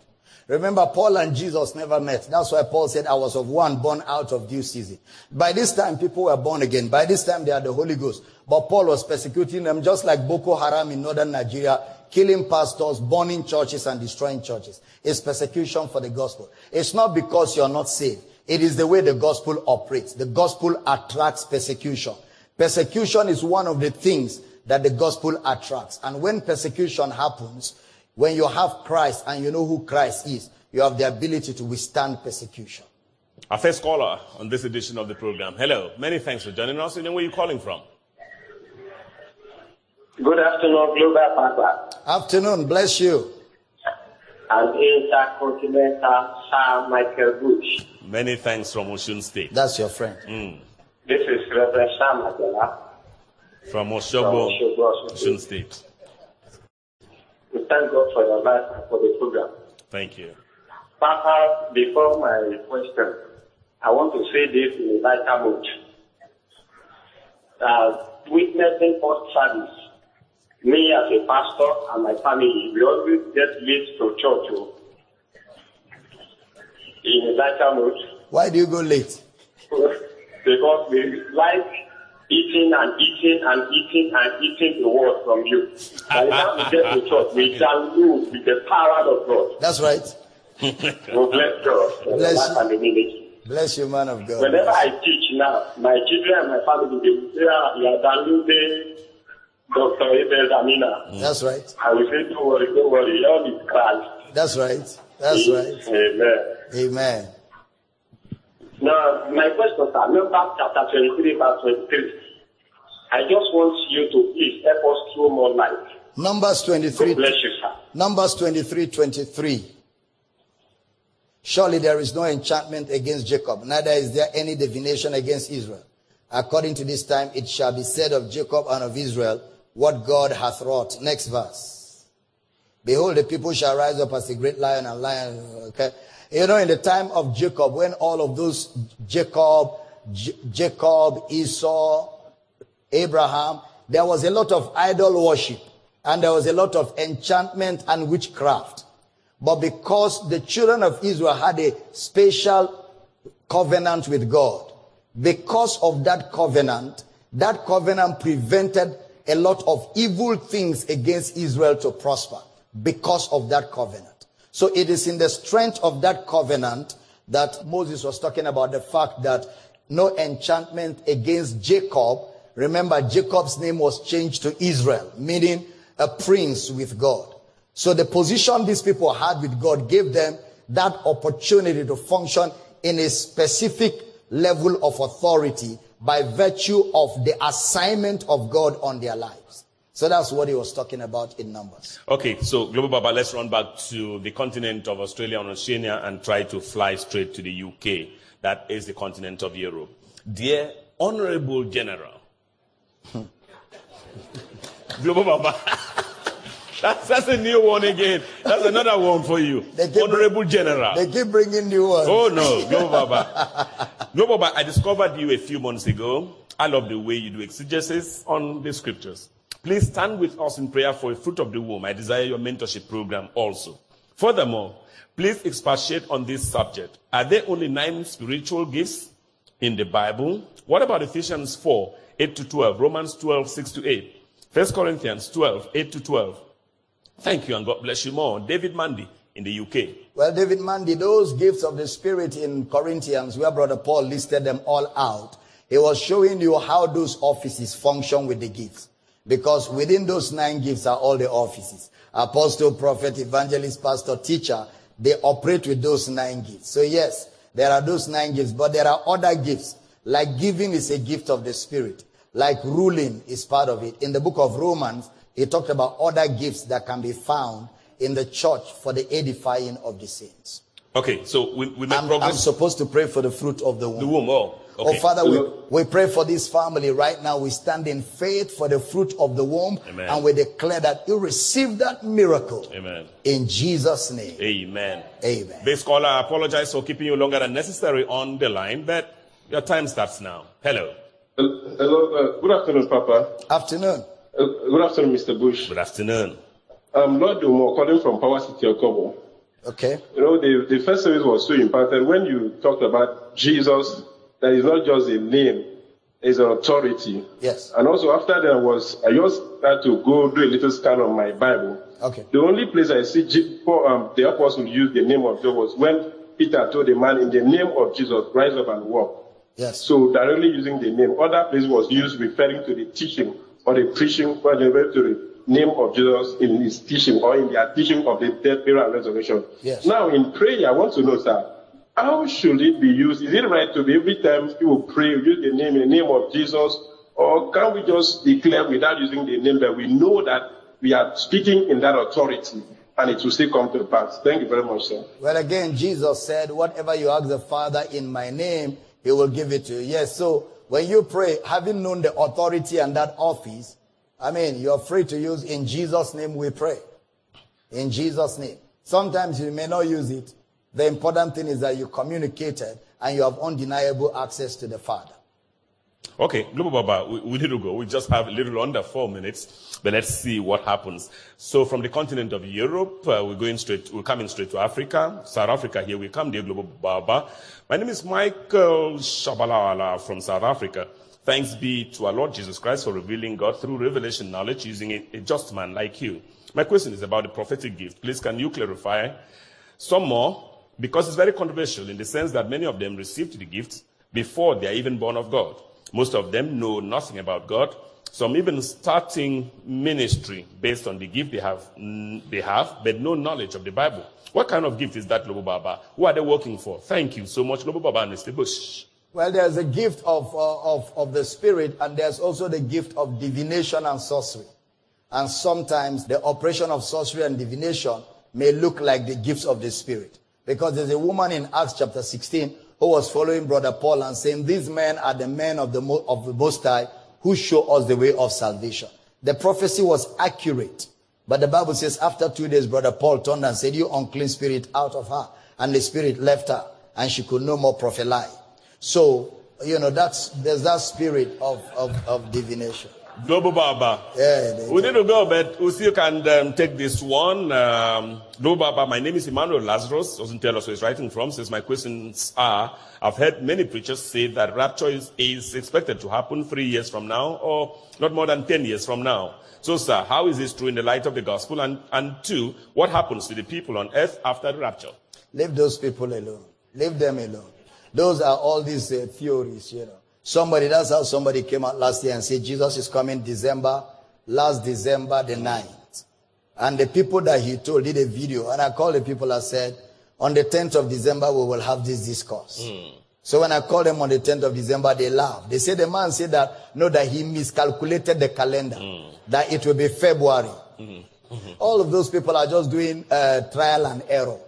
Remember, Paul and Jesus never met. That's why Paul said, I was of one born out of due season. By this time, people were born again. By this time, they had the Holy Ghost. But Paul was persecuting them just like Boko Haram in northern Nigeria, killing pastors, burning churches, and destroying churches. It's persecution for the gospel. It's not because you're not saved. It is the way the gospel operates. The gospel attracts persecution. Persecution is one of the things that the gospel attracts. And when persecution happens, when you have Christ and you know who Christ is, you have the ability to withstand persecution. Our first caller on this edition of the program. Hello. Many thanks for joining us. And where are you calling from? Good afternoon, Global Papa Afternoon, bless you. and Intercontinental Sir Michael Bush. Many thanks from Osun State. That's your friend. Mm. This is Reverend Sam Adela From from Osogbo, Shogos. Osun State. We thank God for your life and for the program. Thank you. Papa, before my question, I want to say this in a lighter mood. Uh, witnessing first service, me as a pastor and my family, we always get late to church oh, in a lighter mood. Why do you go late? because we like eating and eating and eating and eating the word from you. By the time we get to church, we shall move with the power of God. That's right. We bless God for Bless life you. and the ministry. Bless you, man of God. Whenever I teach now, my children and my family, they will say, "Ah, you are downloading Dr. Abel Damina. That's right. I will say, don't worry, don't worry, all is Christ. That's right. That's right. Amen. Amen. Now, my question, sir, Numbers chapter 23, verse 23. I just want you to please help us throw more light. Numbers 23. God 23. bless you, sir. Numbers 23, 23. Surely there is no enchantment against Jacob, neither is there any divination against Israel. According to this time, it shall be said of Jacob and of Israel, what God hath wrought. Next verse. Behold, the people shall rise up as a great lion and lion. Okay. You know, in the time of Jacob, when all of those Jacob, J- Jacob, Esau, Abraham, there was a lot of idol worship and there was a lot of enchantment and witchcraft. But because the children of Israel had a special covenant with God, because of that covenant, that covenant prevented a lot of evil things against Israel to prosper because of that covenant. So it is in the strength of that covenant that Moses was talking about the fact that no enchantment against Jacob. Remember, Jacob's name was changed to Israel, meaning a prince with God. So the position these people had with God gave them that opportunity to function in a specific level of authority by virtue of the assignment of God on their lives. So that's what he was talking about in Numbers. Okay, so Global Baba, let's run back to the continent of Australia and Oceania and try to fly straight to the UK. That is the continent of Europe. Dear Honorable General, Global Baba. That's, that's a new one again. That's another one for you. Honorable General. They keep bringing new ones. Oh no, Global Baba. Global Baba, I discovered you a few months ago. I love the way you do exegesis on the scriptures. Please stand with us in prayer for a fruit of the womb. I desire your mentorship program also. Furthermore, please expatiate on this subject. Are there only nine spiritual gifts in the Bible? What about Ephesians 4, 8 to 12, Romans 12, 6 to 8, 1 Corinthians 12, 8 to 12? Thank you and God bless you more. David Mandy in the UK. Well, David Mandy, those gifts of the Spirit in Corinthians, where Brother Paul listed them all out, he was showing you how those offices function with the gifts. Because within those nine gifts are all the offices. Apostle, prophet, evangelist, pastor, teacher, they operate with those nine gifts. So yes, there are those nine gifts, but there are other gifts. Like giving is a gift of the Spirit. Like ruling is part of it. In the book of Romans, he talked about other gifts that can be found in the church for the edifying of the saints. Okay, so we, we make I'm, I'm supposed to pray for the fruit of the womb. the womb. Oh, okay. Oh, Father, we, we pray for this family right now. We stand in faith for the fruit of the womb. Amen. And we declare that you receive that miracle. Amen. In Jesus' name. Amen. Amen. Base caller, I apologize for keeping you longer than necessary on the line, but your time starts now. Hello. Hello, uh, good afternoon, Papa. Afternoon. Uh, good afternoon, Mr. Bush. Good afternoon. I'm Lord Dumo, calling from Power City, Okobo. Okay. You know, the, the first service was so important when you talked about Jesus, that is not just a name, it's an authority. Yes. And also after that was, I just had to go do a little scan on my Bible. Okay. The only place I see um, the apostle use the name of Jesus was when Peter told the man in the name of Jesus, rise up and walk. Yes. So directly using the name. Other place was used referring to the teaching or the preaching, or referring to the name of Jesus in his teaching or in their teaching of the death, burial, and resurrection. Yes. Now in prayer, I want to know, sir, how should it be used? Is it right to be every time people pray, use the name, in the name of Jesus, or can we just declare without using the name that we know that we are speaking in that authority and it will still come to pass? Thank you very much, sir. Well, again, Jesus said, whatever you ask the Father in my name, he will give it to you. Yes. So when you pray, having known the authority and that office, I mean, you're free to use in Jesus' name we pray. In Jesus' name. Sometimes you may not use it. The important thing is that you communicated and you have undeniable access to the Father. Okay, Global Baba, we, we need to go. We just have a little under four minutes, but let's see what happens. So from the continent of Europe, uh, we're going straight, we're coming straight to Africa. South Africa, here we come, dear Global Baba. My name is Michael Shabalala from South Africa. Thanks be to our Lord Jesus Christ for revealing God through revelation knowledge using a, a just man like you. My question is about the prophetic gift. Please, can you clarify some more? Because it's very controversial in the sense that many of them received the gifts before they are even born of God. Most of them know nothing about God. Some even starting ministry based on the gift they have, they have, but no knowledge of the Bible. What kind of gift is that, Global Baba? Who are they working for? Thank you so much, Global Baba and Mr. Bush. Well, there's a gift of, uh, of, of the Spirit, and there's also the gift of divination and sorcery. And sometimes the operation of sorcery and divination may look like the gifts of the Spirit. Because there's a woman in Acts chapter 16 who was following Brother Paul and saying, These men are the men of the, Mo- of the Most High who show us the way of salvation. The prophecy was accurate. But the Bible says after two days, Brother Paul turned and said, You unclean spirit out of her. And the spirit left her and she could no more prophesy. So, you know, that's, there's that spirit of, of, of divination. Global Baba. Yeah, we need to go, but see you can um, take this one. Um, Global Baba, my name is Emmanuel Lazarus. Doesn't tell us where he's writing from. Says my questions are: I've heard many preachers say that rapture is, is expected to happen three years from now, or not more than ten years from now. So, sir, how is this true in the light of the gospel? And and two, what happens to the people on earth after the rapture? Leave those people alone. Leave them alone. Those are all these uh, theories, you know. Somebody, that's how somebody came out last year and said Jesus is coming December, last December the 9th. And the people that he told did a video, and I called the people and said, on the 10th of December, we will have this discourse. Hmm. So when I called them on the 10th of December, they laughed. They said the man said that, no, that he miscalculated the calendar, hmm. that it will be February. Hmm. All of those people are just doing uh, trial and error.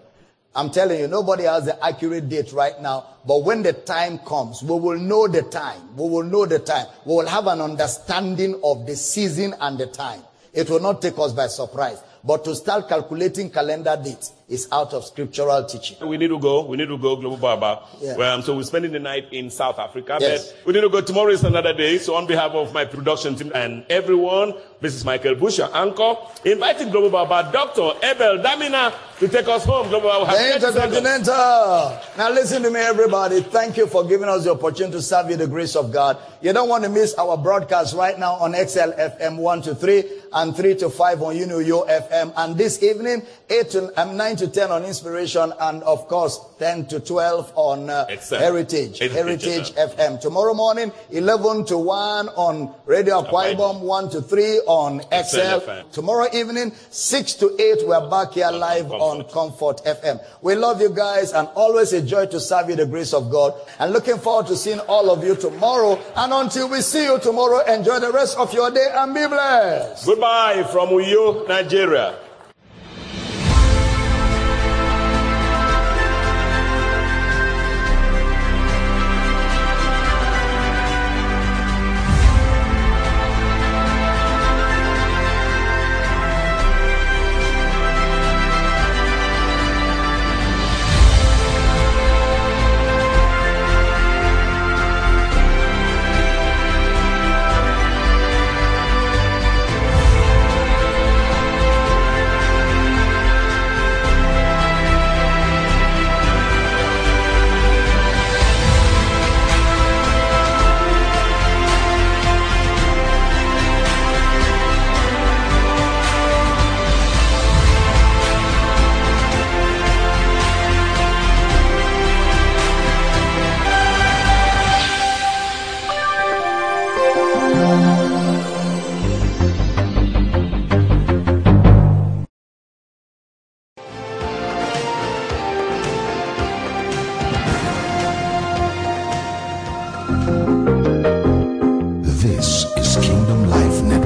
I'm telling you, nobody has the accurate date right now. But when the time comes, we will know the time. We will know the time. We will have an understanding of the season and the time. It will not take us by surprise. But to start calculating calendar dates is out of scriptural teaching. We need to go. We need to go, Global Baba. Yeah. Well, um, so we're spending the night in South Africa. Yes. But we need to go. Tomorrow is another day. So on behalf of my production team and everyone, this is Michael Bush, your anchor, inviting Global Baba, Dr. Abel Damina, to take us home. Global Baba. The Intercontinental. Now listen to me, everybody. Thank you for giving us the opportunity to serve you the grace of God. You don't want to miss our broadcast right now on XL FM 1 to 3 and 3 to 5 on Unuyo FM. And this evening, 8 to, um, 9 to 10 on Inspiration and of course 10 to 12 on uh, XL. Heritage. Heritage Heritage FM. Tomorrow morning, 11 to 1 on Radio Akwa Ibom, 1 to 3 on XL. Tomorrow evening, 6 to 8, we're back here live on Comfort FM. We love you guys and always a joy to serve you the grace of God. And looking forward to seeing all of you tomorrow. And until we see you tomorrow, enjoy the rest of your day and be blessed. Goodbye from Uyo, Nigeria.